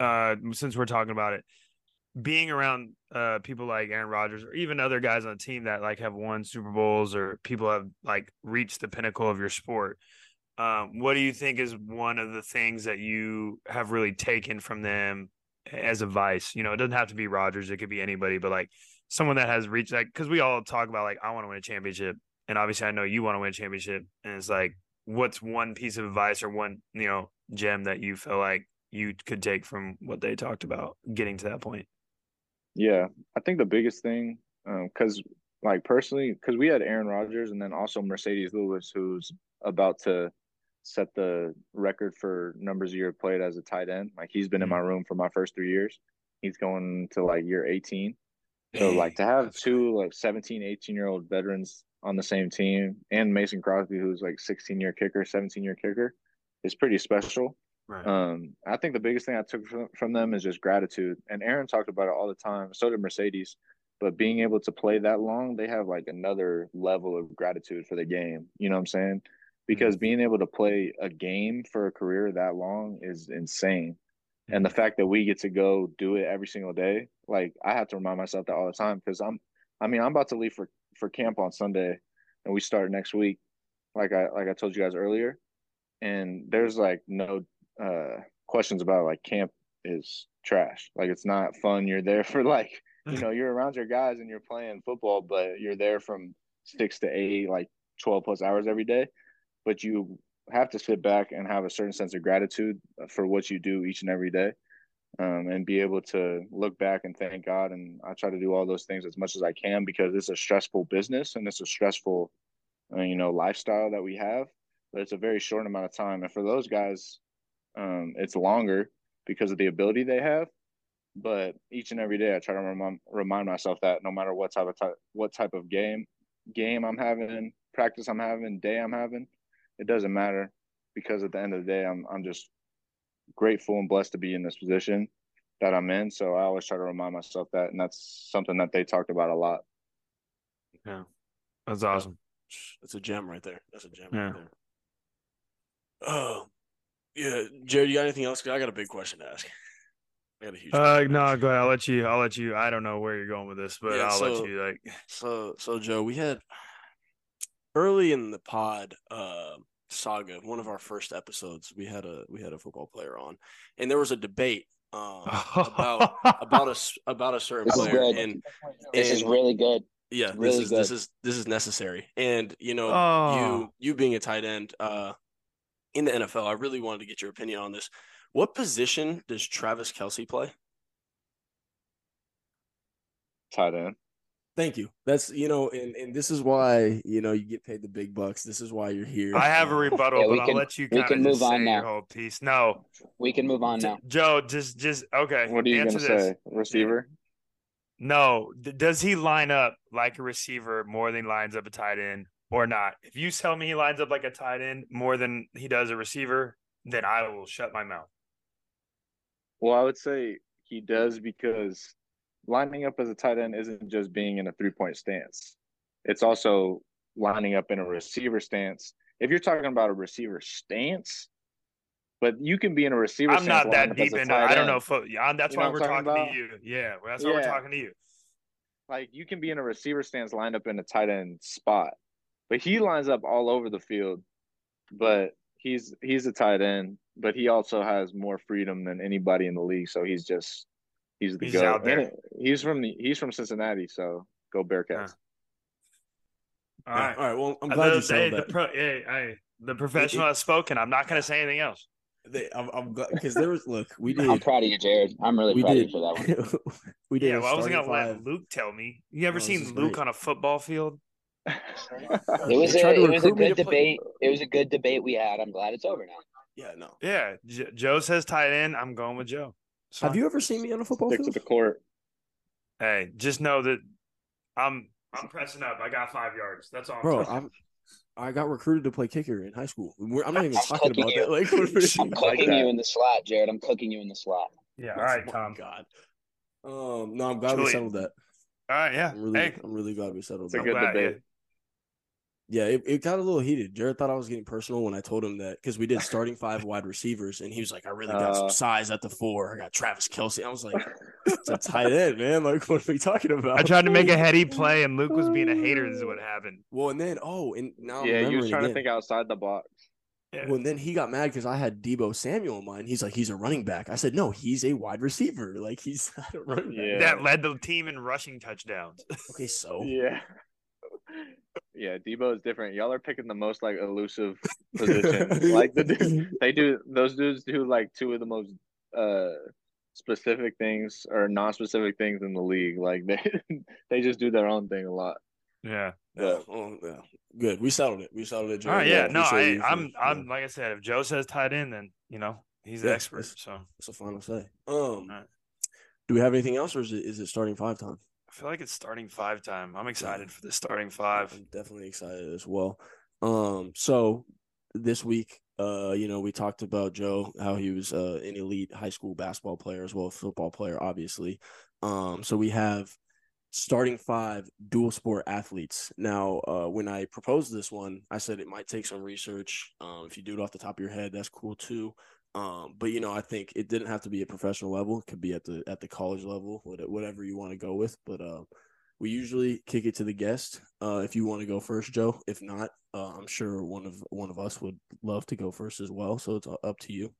uh since we're talking about it being around uh people like Aaron Rodgers or even other guys on the team that like have won Super Bowls or people have like reached the pinnacle of your sport um what do you think is one of the things that you have really taken from them as advice you know it doesn't have to be Rodgers it could be anybody but like someone that has reached like cuz we all talk about like I want to win a championship and obviously I know you want to win a championship and it's like what's one piece of advice or one you know gem that you feel like you could take from what they talked about getting to that point? Yeah, I think the biggest thing, because um, like personally, because we had Aaron Rodgers and then also Marcedes Lewis, who's about to set the record for numbers of year played as a tight end. Like he's been mm-hmm. in my room for my first three years. He's going to like year 18. So like to have two like 17, 18 year old veterans on the same team and Mason Crosby, who's like 16 year kicker, 17 year kicker is pretty special. Right. Um, I think the biggest thing I took from, from them is just gratitude. And Aaron talked about it all the time. So did Marcedes. But being able to play that long, they have like another level of gratitude for the game. You know what I'm saying? Because mm-hmm. being able to play a game for a career that long is insane. Mm-hmm. And the fact that we get to go do it every single day, like I have to remind myself that all the time because I'm, I mean, I'm about to leave for for camp on Sunday, and we start next week. Like I like I told you guys earlier, and there's like no uh, questions about it. like camp is trash. Like it's not fun. You're there for like you know you're around your guys and you're playing football, but you're there from six to eight, like twelve plus hours every day. But you have to sit back and have a certain sense of gratitude for what you do each and every day. Um, and be able to look back and thank God. And I try to do all those things as much as I can because it's a stressful business and it's a stressful, uh, you know, lifestyle that we have but it's a very short amount of time. And for those guys, um, it's longer because of the ability they have. But each and every day, I try to remind remind myself that no matter what type of what type of game game I'm having, practice I'm having, day I'm having, it doesn't matter because at the end of the day, I'm I'm just grateful and blessed to be in this position that I'm in. So I always try to remind myself that, and that's something that they talked about a lot. Yeah, that's awesome. That's a gem right there. That's a gem yeah. right there. Oh, yeah, Jared, you got anything else? I got a big question to ask. I got a huge. Uh, no, go ahead. I'll let you. I'll let you. I don't know where you're going with this, but yeah, I'll so, let you. Like, so, so Joe, we had early in the pod uh, saga, one of our first episodes, we had a we had a football player on, and there was a debate um, about about a about a certain this player, is and this and, is really good. Yeah, really this is good. this is this is necessary, and you know Oh. you you being a tight end uh, in the NFL, I really wanted to get your opinion on this. What position does Travis Kelce play? Tight end. Thank you. That's you know, and, and this is why you know you get paid the big bucks. This is why you're here. I have a rebuttal, Yeah, but can- I'll let you we kind can move on now. whole piece. No, We can move on J- now. Joe, just just okay. What are you answer gonna this. say? Receiver? No, D- does he line up like a receiver more than he lines up a tight end or not? If you tell me he lines up like a tight end more than he does a receiver, then I will shut my mouth. Well, I would say he does because lining up as a tight end isn't just being in a three point stance. It's also lining up in a receiver stance. If you're talking about a receiver stance, but you can be in a receiver I'm not that deep into. I don't know. Fo- uh, yeah, that's You why we're talking talking to you. Yeah, that's why we're talking to you. Like you can be in a receiver stance lined up in a tight end spot, but he lines up all over the field. But he's he's a tight end, but he also has more freedom than anybody in the league. So he's just he's the He's goat. out there. And he's from the he's from Cincinnati, so go Bearcats. All yeah, right. All right. Well, I'm glad the, you said hey, the that. pro, hey, hey, the professional has spoken. I'm not going to say anything else. They, I'm, I'm glad because there was look. We did. I'm proud of you, Jared. I'm really we proud did. of you for that one. we did. Yeah, well, I wasn't going to let. Luke tell me. You ever No, this seen Luke great. on a football field? It was a it was a good to play- debate. It was a good debate we had. I'm glad it's over now. Yeah. No. Yeah, J- Joe says tight end. I'm going with Joe. It's Have you ever seen me on a football Stick to the court. Hey, just know that I'm I'm pressing up. I got five yards. That's all, I'm Bro. I'm. I got recruited to play kicker in high school. We're, I'm not even I'm talking about you. that. Like, I'm you- like cooking you in the slot, Jared. I'm cooking you in the slot. Yeah. All right, Oh Tom. God. Um. No, I'm glad we settled that. All right. Yeah. I'm really, hey, I'm really glad we settled It's a that. I'm good glad, debate. Yeah. Yeah, it, it got a little heated. Jared thought I was getting personal when I told him that because we did starting five wide receivers, and he was like, "I really got some Uh. size at the four. I got Travis Kelce." I was like, "It's a tight end, man. Like, what are we talking about?" I tried to make a heady play, and Luke was being a hater. This is what happened. Well, and then oh, and now yeah, you was trying again. to think outside the box. Yeah. Well, and then he got mad because I had Deebo Samuel in mind. He's like, he's a running back. I said, no, he's a wide receiver. Like he's not a running back. Yeah. That led the team in rushing touchdowns. Okay, so Yeah. Yeah, Deebo is different. Y'all are picking the most like elusive position. like the dude, they do those dudes do like two of the most uh specific things or non-specific things in the league. Like they they just do their own thing a lot. Yeah. yeah, oh, yeah, good. We settled it. We settled it. All right. Jared. Yeah. I No, I, for, I'm I'm. yeah, Like I said, if Joe says tight end, then you know he's the Yeah, expert. that's- So I That's a final say. Um, right. do we have anything else, or is it is it starting five time? Feel like it's starting five time. I'm excited for the starting five. I'm definitely excited as well. Um, so this week, uh, you know, we talked about Joe, how he was uh, an elite high school basketball player as well, football player, obviously. Um, so we have starting five dual sport athletes. Now, uh, when I proposed this one, I said it might take some research. Um, if you do it off the top of your head, that's cool too. Um, but you know, I think it didn't have to be a professional level; it could be at the at the college level, whatever you want to go with. But uh, we usually kick it to the guest. Uh, if you want to go first, Joe. If not, uh, I'm sure one of one of us would love to go first as well. So it's up to you.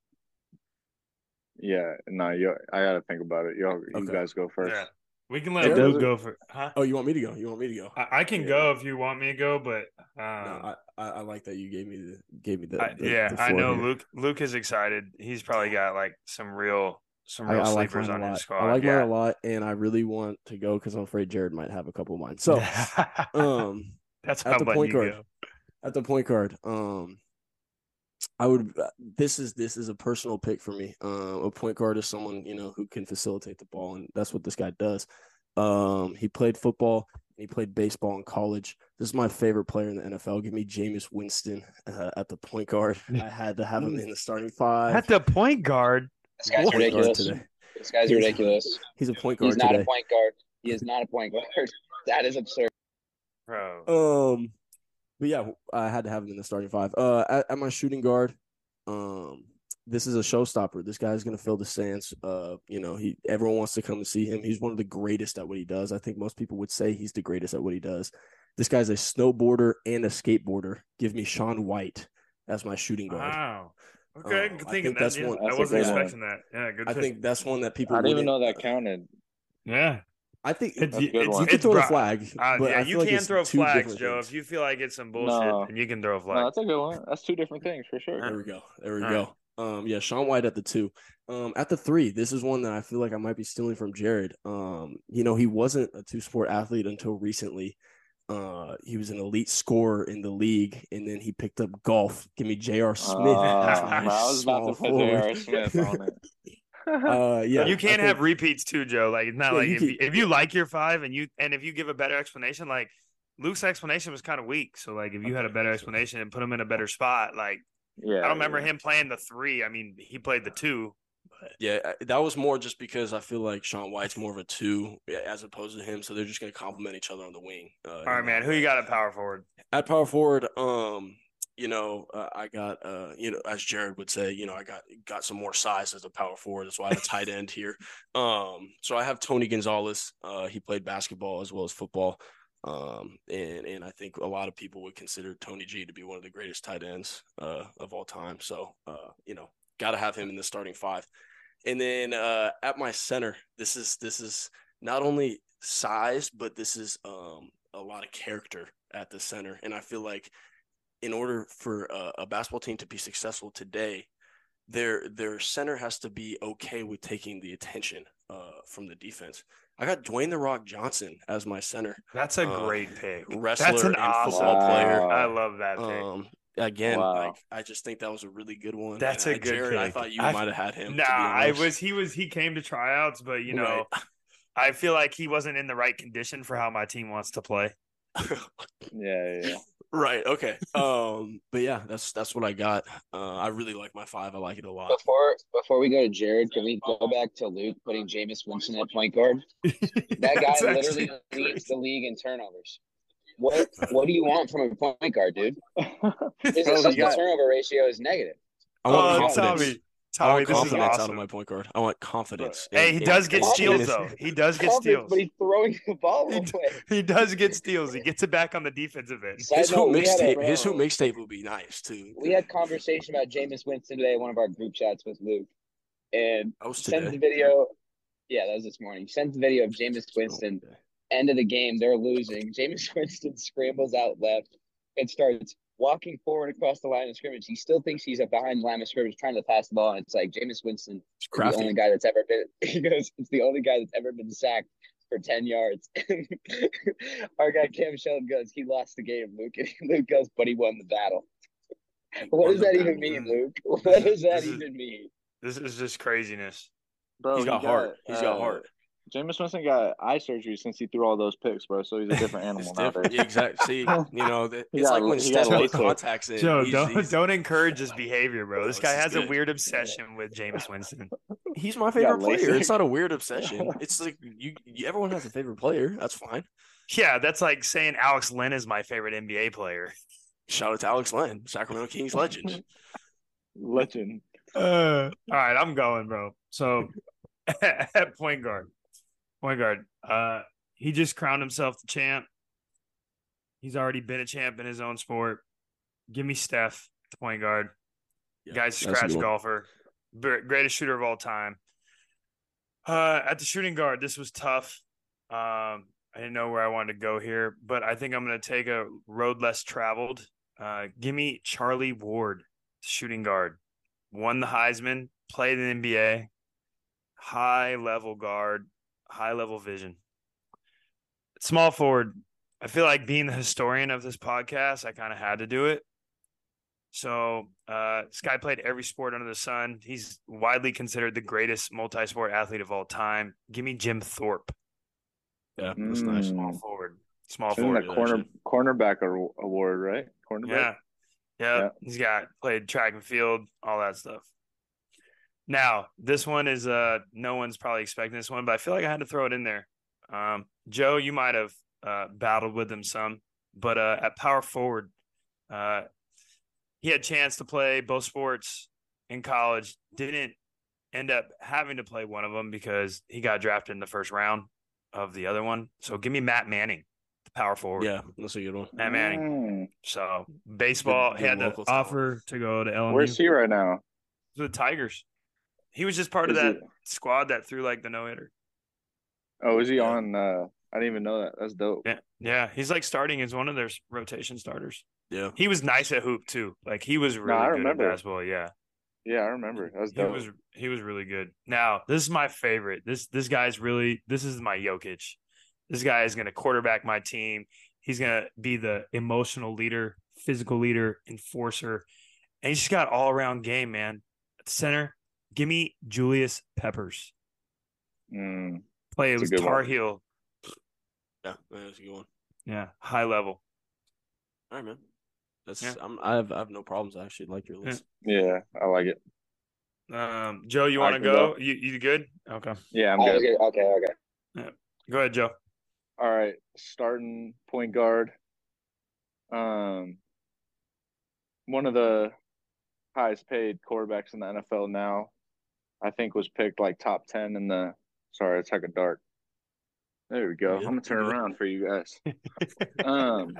Yeah, no, you I gotta think about it. Y'all you Okay. guys go first. Yeah. We can let It Luke go for. Huh? Oh, you want me to go? You want me to go? I, I can Yeah. go if you want me to go, but No, um, I, I, I like that you gave me the gave me the, I, the- yeah, the I know here. Luke. Luke is excited. He's probably got like some real, some real I like sleepers mine on his squad. I like yeah. mine a lot, and I really want to go because I'm afraid Jared might have a couple of mine. So, um, that's at the point guard. go. at the point guard, um, I would. This is this is a personal pick for me. Uh, a point guard is someone you know who can facilitate the ball, and that's what this guy does. Um, he played football. And He played baseball in college. This is my favorite player in the NFL. Give me Jameis Winston uh, at the point guard. I had to have him in the starting five. At the point guard, This guy's Point guard ridiculous. today. This guy's He's- ridiculous. He's a point guard He's not today. a point guard. He is not a point guard. That is absurd. bro. Um, but yeah, I had to have him in the starting five. Uh, at, at my shooting guard, um, this is a showstopper. This guy's gonna fill the stands. Uh, you know, he everyone wants to come and see him. He's one of the greatest at what he does. I think most people would say he's the greatest at what he does. This guy's a snowboarder and a skateboarder. Give me Shaun White as my shooting guard. Wow. Okay, uh, good thinking. That. Yeah, I wasn't expecting one. that. Yeah, good. I think that's one that people. I didn't even know that counted. Yeah. I think it's, it's, it's you can throw a flag. Uh, yeah, you can like throw flags, Joe. Things. If you feel like it's some bullshit, no. and you can throw a flag. No, that's a good one. That's two different things for sure. There we go. There we All go. Right. Um, yeah, Shaun White at the two. Um, at the three, this is one that I feel like I might be stealing from Jared. Um, you know, he wasn't a two sport athlete until recently. Uh, he was an elite scorer in the league, and then he picked up golf. Give me J.R. Smith. Uh, I was about to put J.R. Smith on it. uh, yeah, you can't have repeats too, Joe. Like not yeah, like you if, can, you, if you like your five and you and if you give a better explanation, like Luke's explanation was kind of weak. So like if you had a better explanation and put him in a better spot, like yeah, I don't remember yeah. him playing the three. I mean, he played the two. But... Yeah, that was more just because I feel like Shaun White's more of a two as opposed to him, so they're just going to complement each other on the wing. Uh, All right, man. Who you got at power forward? At power forward, um, you know, uh, I got, uh, you know, as Jared would say, you know, I got got some more size as a power forward. That's why I have a tight end here. Um, so I have Tony Gonzalez. Uh, he played basketball as well as football. Um, and and I think a lot of people would consider Tony G to be one of the greatest tight ends uh, of all time. So, uh, you know, got to have him in the starting five. And then uh, at my center, this is this is not only size, but this is um, a lot of character at the center. And I feel like in order for a, a basketball team to be successful today, their their center has to be okay with taking the attention uh, from the defense. I got Dwayne the Rock Johnson as my center. That's a uh, great pick. Wrestler That's an awesome football player. I love that pick. Um, again, wow. like I just think that was a really good one. That's a good Jared, pick. I thought you might have had him. Nah, I was he was he came to tryouts, but you know, right. I feel like he wasn't in the right condition for how my team wants to play. yeah, yeah. Right. Okay. Um. But yeah, that's that's what I got. Uh, I really like my five. I like it a lot. Before before we go to Jared, can we go back to Luke putting Jameis Winston at point guard? That guy literally actually... leads the league in turnovers. What what do you want from a point guard, dude? His got... turnover ratio is negative. I want oh, confidence. Tommy, I want confidence awesome. out of my point guard. I want confidence. Hey, in, he does get steals though. He does get steals, but he's throwing the ball away. He, he, does get steals. He gets it back on the defensive end. His hoop mixtape, his hoop um, mixtape would be nice too. We had conversation about Jameis Winston today. In one of our group chats with Luke, and sends the video. Yeah, that was this morning. Sends the video of Jameis Winston. Oh, okay. End of the game, they're losing. Jameis Winston scrambles out left and starts walking forward across the line of scrimmage. He still thinks he's up behind the line of scrimmage trying to pass the ball. And it's like Jameis Winston is the only guy that's ever been, he goes, it's the only guy that's ever been sacked for 10 yards. Our guy Cam Sheldon goes, he lost the game, Luke. And Luke goes, but he won the battle. what does that even mean, Luke? What does that even mean? This is just craziness. Bro, he's got he heart. Got, he's uh, got heart. Jameis Winston got eye surgery since he threw all those picks, bro. So he's a different animal now. Yeah, exactly. See, you know, it's like when Steph put contacts in. Joe, he's, don't he's, don't encourage his behavior, bro. This guy has a weird obsession with Jameis Winston. He's my favorite player. It's not a weird obsession. It's like you, you, everyone has a favorite player. That's fine. Yeah, that's like saying Alex Len is my favorite NBA player. Shout out to Alex Len, Sacramento Kings legend. legend. Uh, all right, I'm going, bro. So at point guard. Point guard. Uh, he just crowned himself the champ. He's already been a champ in his own sport. Give me Steph, the point guard. Yeah, Guy's scratch golfer, greatest shooter of all time. Uh, at the shooting guard, this was tough. Um, I didn't know where I wanted to go here, but I think I'm going to take a road less traveled. Uh, give me Charlie Ward, shooting guard. Won the Heisman, played in the NBA, high level guard, high level vision. Small forward, I feel like being the historian of this podcast, I kind of had to do it. So uh, this guy played every sport under the sun. He's widely considered the greatest multi-sport athlete of all time. Give me Jim Thorpe. Yeah, that's mm. nice. Small forward. Small Isn't forward. corner cornerback award, right? Cornerback. Yeah. yeah. Yeah. He's got played track and field, all that stuff. Now, this one is uh no one's probably expecting this one, but I feel like I had to throw it in there. Um, Joe, you might have uh, battled with him some, but uh, at power forward, uh, he had chance to play both sports in college. Didn't end up having to play one of them because he got drafted in the first round of the other one. So give me Matt Manning, the power forward. Yeah, that's a good one. Matt Manning. Mm. So baseball good, good had the offer to go to LMU. Where's he right now? The Tigers. He was just part is of that he... squad that threw like the no hitter. Oh, is he yeah. on? uh I didn't even know that. That's dope. Yeah, yeah. He's like starting as one of their rotation starters. Yeah, he was nice at hoop too. Like he was really no, good remember. at basketball. Yeah, yeah, I remember. That was dope. He was he was really good. Now this is my favorite. This this guy's really this is my Jokic. This guy is going to quarterback my team. He's going to be the emotional leader, physical leader, enforcer, and he's just got all around game, man. At center, give me Julius Peppers. Mm, Play it was Tar one. Heel. Yeah, that's a good one. Yeah, high level. All right, man. That's yeah. I'm, I have I have no problems. I actually like your list. Yeah, yeah I like it. Um, Joe, you want to go? go? You you good? Okay. Yeah, I'm good. good. Okay, okay. Yeah. Go ahead, Joe. All right, starting point guard. Um, one of the highest paid quarterbacks in the NFL now, I think was picked like top ten in the. Sorry, it's like a dark. There we go. I'm gonna turn around for you guys. um,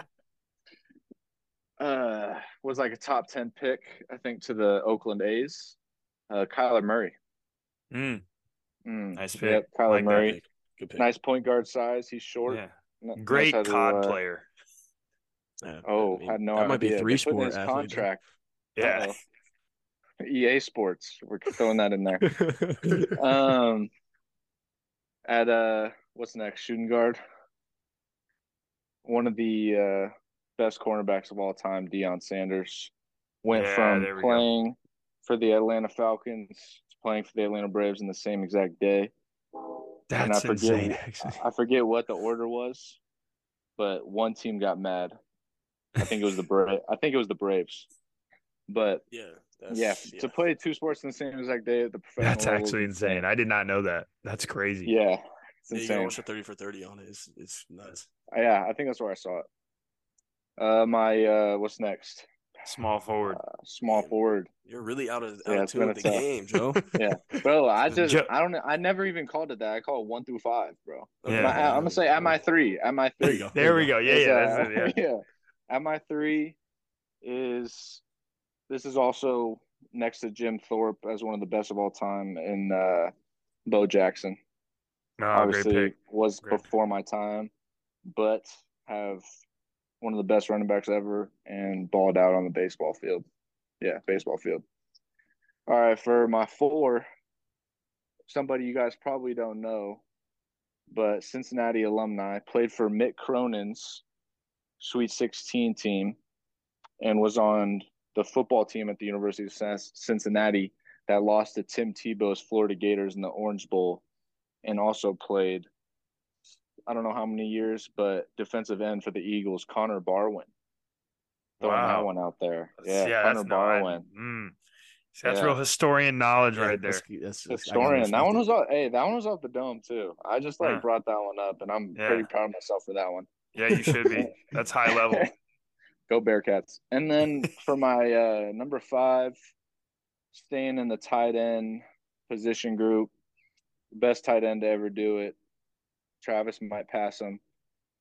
uh, was like a top ten pick, I think, to the Oakland A's. Uh, Kyler Murray. Mm. Mm. Nice pick. Yep, Kyler like Murray. Nice point guard size. He's short. Yeah. Great nice COD uh, player. Yeah, oh, I, mean, had no that idea. might be three sport his contract. Yeah. Uh-oh. EA Sports. We're throwing that in there. um, at uh, what's next? Shooting guard. One of the uh, best cornerbacks of all time, Deion Sanders, went yeah, from playing go. for the Atlanta Falcons to playing for the Atlanta Braves in the same exact day. That's I forget, insane. Actually. I forget what the order was, but one team got mad. I think it was the Bra- I think it was the Braves. But yeah, yeah, yeah, to play two sports in the same exact day at the professional. That's actually insane. I did not know that. That's crazy. Yeah, it's yeah, insane. You watch a thirty for thirty on it. It's, it's nuts. Yeah, I think that's where I saw it. Uh, my uh, what's next? Small forward. Uh, small forward. You're really out of, out yeah, of tune with the game, Joe. yeah, bro. I just Joe. I don't I never even called it that. I call it one through five, bro. Yeah. My, I'm gonna say at my three. At my three. There, there we go. Yeah, yeah, uh, it, yeah. yeah. At my three is this is also next to Jim Thorpe as one of the best of all time in uh, Bo Jackson. Oh, Obviously, was great before my time, but have one of the best running backs ever and balled out on the baseball field. Yeah, baseball field. All right, for my four, somebody you guys probably don't know, but Cincinnati alumni played for Mick Cronin's Sweet 16 team and was on the football team at the University of Cincinnati that lost to Tim Tebow's Florida Gators in the Orange Bowl and also played I don't know how many years, but defensive end for the Eagles, Connor Barwin. Throwing wow. that one out there. Yeah, yeah Connor Barwin. Mm. that's yeah. real historian knowledge yeah, right there. That's, that's, that's historian. That one was off. Hey, that one was off the dome too. I just like brought that one up, and I'm pretty proud of myself for that one. Yeah, you should be. that's high level. Go Bearcats. And then for my uh, number five, staying in the tight end position group, best tight end to ever do it, Travis might pass him,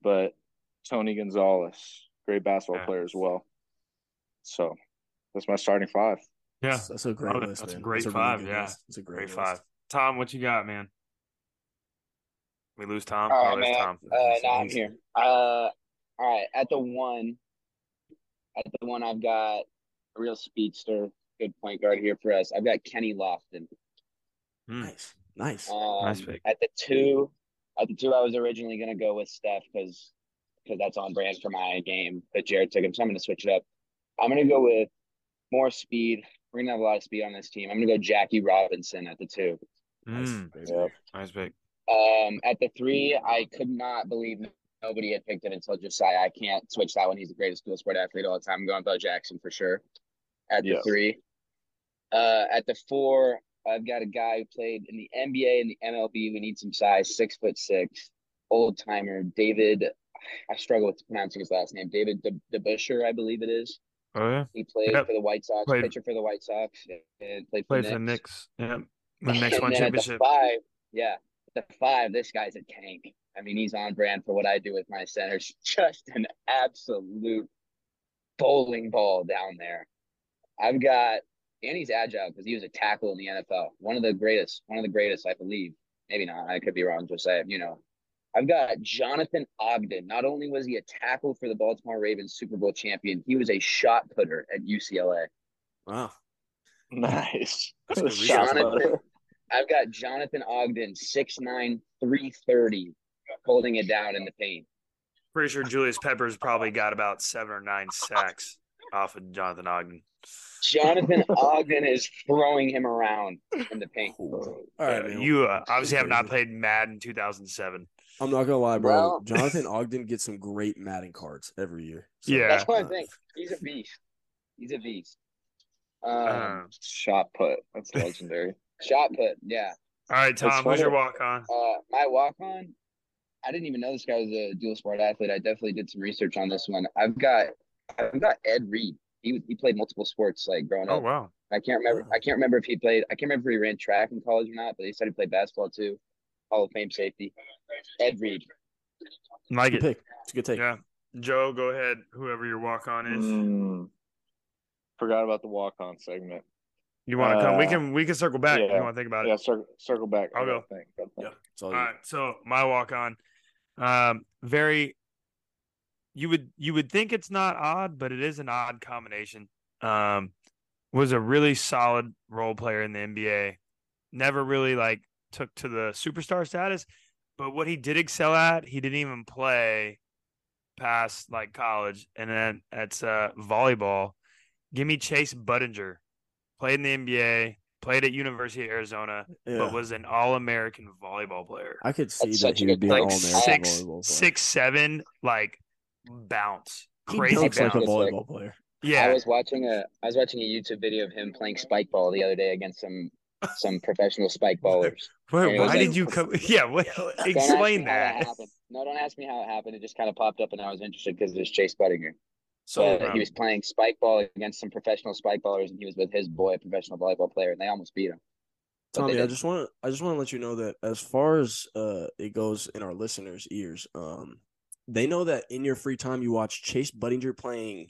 but Tony Gonzalez, great basketball yeah. player as well. So that's my starting five. Yeah, that's, that's a great oh, list. That's man. a great that's five. A really yeah, it's a great, great five. Tom, what you got, man? We lose Tom. All right, oh, man. Tom. Uh, no, I'm here. Uh, all right, at the one, at the one, I've got a real speedster, good point guard here for us. I've got Kenny Lofton. Hmm. Nice, nice, um, nice pick. At the two, at the two, I was originally going to go with Steph because because that's on brand for my game. But Jared took him, so I'm going to switch it up. I'm going to go with more speed. We're going to have a lot of speed on this team. I'm going to go Jackie Robinson at the two. Mm, nice, yep. nice pick. Um, at the three, I could not believe nobody had picked it until Josiah. I can't switch that one. He's the greatest school sport athlete all the time. I'm going Bo Jackson for sure. At the three. Uh, at the four, I've got a guy who played in the NBA and the MLB. We need some size, six foot six, old timer, David. I struggle with pronouncing his last name. David DeBusschere, I believe it is. Oh yeah. He played yep. for the White Sox, played. pitcher for the White Sox, and played for, played the, Knicks. for the Knicks. Yeah, the Knicks won championship. Five, yeah. The five, this guy's a tank. I mean, he's on brand for what I do with my centers. Just an absolute bowling ball down there. I've got, and he's agile because he was a tackle in the NFL. One of the greatest, one of the greatest, I believe. Maybe not. I could be wrong. Just say, you know, I've got Jonathan Ogden. Not only was he a tackle for the Baltimore Ravens Super Bowl champion, he was a shot putter at UCLA. Wow. Nice. Jonathan, I've got Jonathan Ogden, 6'9, 330, holding it down in the paint. Pretty sure Julius Peppers probably got about seven or nine sacks off of Jonathan Ogden. Jonathan Ogden is throwing him around in the paint. All right, uh, you uh, obviously have not played Madden 2007. I'm not gonna lie, bro. Well, Jonathan Ogden gets some great Madden cards every year. So, yeah, that's what I think. He's a beast. He's a beast. Um, uh, shot put. That's legendary. Shot put. Yeah. All right, Tom. Who's your walk on? Uh, my walk on. I didn't even know this guy was a dual sport athlete. I definitely did some research on this one. I've got I've got Ed Reed. He he played multiple sports like growing oh, up. Oh wow. I can't remember. I can't remember if he played. I can't remember if he ran track in college or not. But he said he played basketball too. Hall of Fame safety. Ed Reed. Like it. Pick. It's a good take. Yeah. Joe, go ahead. Whoever your walk on is. Mm, forgot about the walk on segment. You want to uh, come? We can we can circle back. Yeah. You want to think about it? Yeah, circle circle back. I'll go. Think, think. Yeah. All, all right. So my walk on, um, very. You would you would think it's not odd, but it is an odd combination. Um, was a really solid role player in the NBA. Never really like took to the superstar status, but what he did excel at, he didn't even play past like college, and then it's uh, volleyball. Give me Chase Budinger played in the NBA, played at University of Arizona, yeah. but was an All American volleyball player. I could see That's that he would be like an All American six, volleyball player. Six seven, like bounce, crazy bounce. like a volleyball player. Yeah, I was watching a I was watching a YouTube video of him playing spike ball the other day against some some professional spike ballers. Wait, why like, did you come? Yeah, what, explain that. that no, don't ask me how it happened. It just kind of popped up, and I was interested because it was Chase Budinger. So um, he was playing spike ball against some professional spike ballers, and he was with his boy, a professional volleyball player, and they almost beat him. Tommy, I just want to I just want to let you know that as far as uh it goes in our listeners' ears, um, they know that in your free time you watch Chase Budinger playing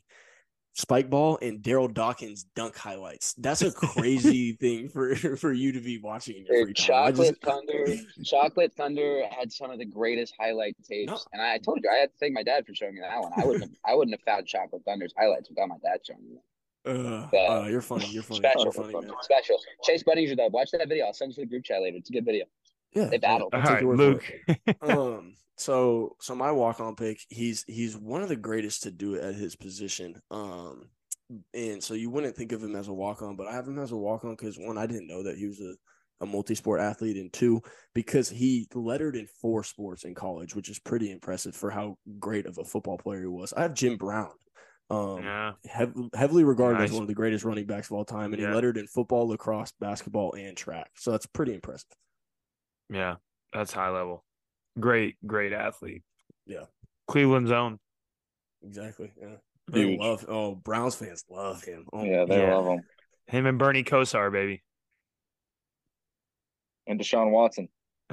spike ball and Darryl Dawkins dunk highlights. That's a crazy thing for for you to be watching in your free time. Chocolate just... Thunder, Chocolate Thunder had some of the greatest highlight tapes, no. and I told you I had to thank my dad for showing me that one. I wouldn't have, I wouldn't have found Chocolate Thunder's highlights without my dad showing me. Uh, but, uh, you're funny. You're funny. Special, you're funny, special. Chase Budinger though. Watch that video. I'll send you the group chat later. It's a good video. Yeah, they battled. All right, Luke. um, so so my walk on pick, he's he's one of the greatest to do it at his position. Um, and so you wouldn't think of him as a walk on, but I have him as a walk on because one, I didn't know that he was a a multi sport athlete, and two, because he lettered in four sports in college, which is pretty impressive for how great of a football player he was. I have Jim Brown, um, yeah. hev- heavily regarded nice. as one of the greatest running backs of all time, and yeah. he lettered in football, lacrosse, basketball, and track. So that's pretty impressive. Yeah, that's high level. Great, great athlete. Yeah. Cleveland's own. Exactly. Yeah. They love oh Browns fans love him. Oh, yeah, they yeah. love him. Him and Bernie Kosar, baby. And Deshaun Watson.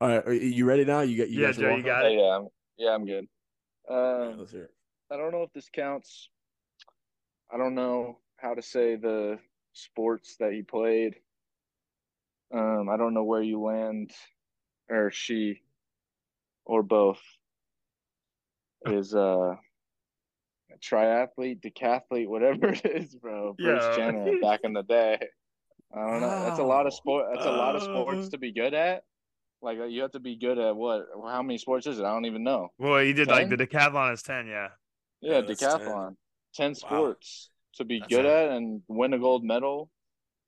All right, are you ready now? You got you yeah, Joe, you got it. Yeah, I'm, yeah, I'm good. Uh, let's hear it. I don't know if this counts. I don't know how to say the sports that he played. Um, I don't know where you land, or she, or both. Is uh, a triathlete, decathlete, whatever it is, bro. Bruce yeah. Jenner back in the day. I don't know. That's a lot of sport. That's a lot of sports to be good at. Like you have to be good at what? How many sports is it? I don't even know. Well, you did 10? like the decathlon is ten, yeah. Yeah, yeah decathlon. 10, 10 sports wow. To be that's good at and win a gold medal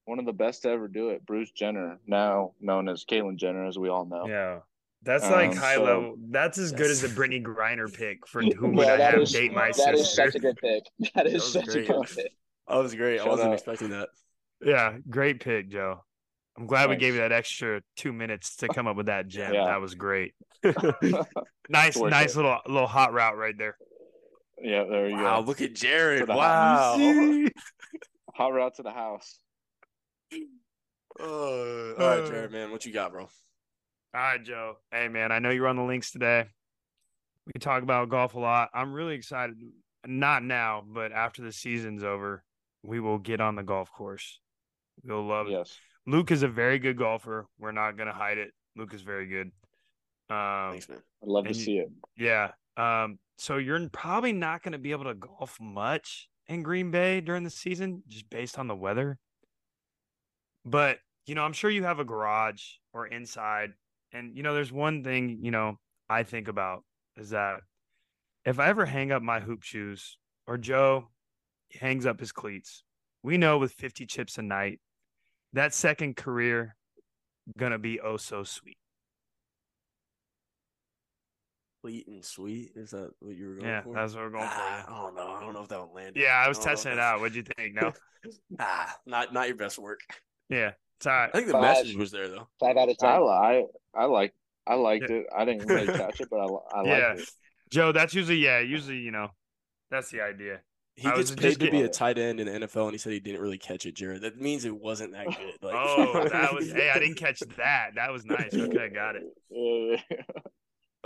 one of the best to ever do it, Bruce Jenner, now known as Caitlyn Jenner, as we all know. Yeah. That's like um, high so, level. That's as good as the Brittney Griner pick for whom would I have is, date my that sister. That is such a good pick. That is that such great. a good pick. That was great. Shout I wasn't out. expecting that. Yeah, great pick, Joe. I'm glad Thanks. we gave you that extra two minutes to come up with that gem. Yeah. That was great. nice, nice it. little little hot route right there. Yeah, there you wow, go. Look at Jared. Wow. hot route to the house. Uh, all right, Jared, man, what you got, bro? All right, Joe. Hey, man, I know you're on the links today. We talk about golf a lot. I'm really excited. Not now, but after the season's over, we will get on the golf course. We'll love yes. it. Luke is a very good golfer. We're not gonna hide it. Luke is very good. Um, Thanks, man. I'd love to you, see it. Yeah. Um, so you're probably not going to be able to golf much in Green Bay during the season, just based on the weather. But you know, I'm sure you have a garage or inside, and you know, there's one thing you know I think about is that if I ever hang up my hoop shoes or Joe hangs up his cleats, we know with 50 chips a night, that second career gonna be oh so sweet. Sweet and sweet. Is that what you were going yeah, for? Yeah, that's what we're going ah, for. I don't know. I don't know if that would land. Yeah, I was I testing it out. What'd you think? No. ah, not not your best work. Yeah, it's all right. I think the five, message was there though. Five out of ten. I I, I like I liked yeah. it. I didn't really catch it, but I I liked yeah. it. Joe, that's usually yeah. Usually, you know, that's the idea. He I gets paid to be a tight end in the NFL, and he said he didn't really catch it, Jared. That means it wasn't that good. Like, oh, that was. hey, I didn't catch that. That was nice. Okay, got it.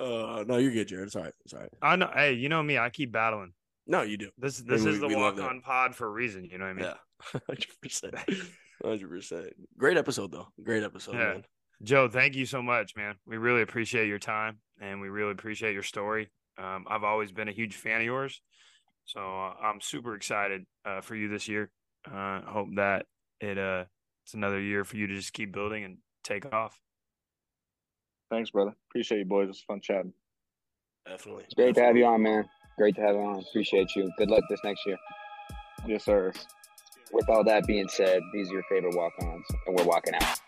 Uh, no, you're good, Jared. It's all right. It's all right. I know. Hey, you know me. I keep battling. No, you do. This this is the walk on pod for a reason. You know what I mean? Yeah, hundred percent, hundred percent. Great episode though. Great episode, yeah. man. Joe, thank you so much, man. We really appreciate your time and we really appreciate your story. Um, I've always been a huge fan of yours, so uh, I'm super excited uh, for you this year. Uh, I hope that it uh it's another year for you to just keep building and take off. Thanks, brother. Appreciate you, boys. It's fun chatting. Definitely. It's great Definitely. to have you on, man. Great to have you on. Appreciate you. Good luck this next year. Yes, sir. With all that being said, these are your favorite walk ons, and we're walking out.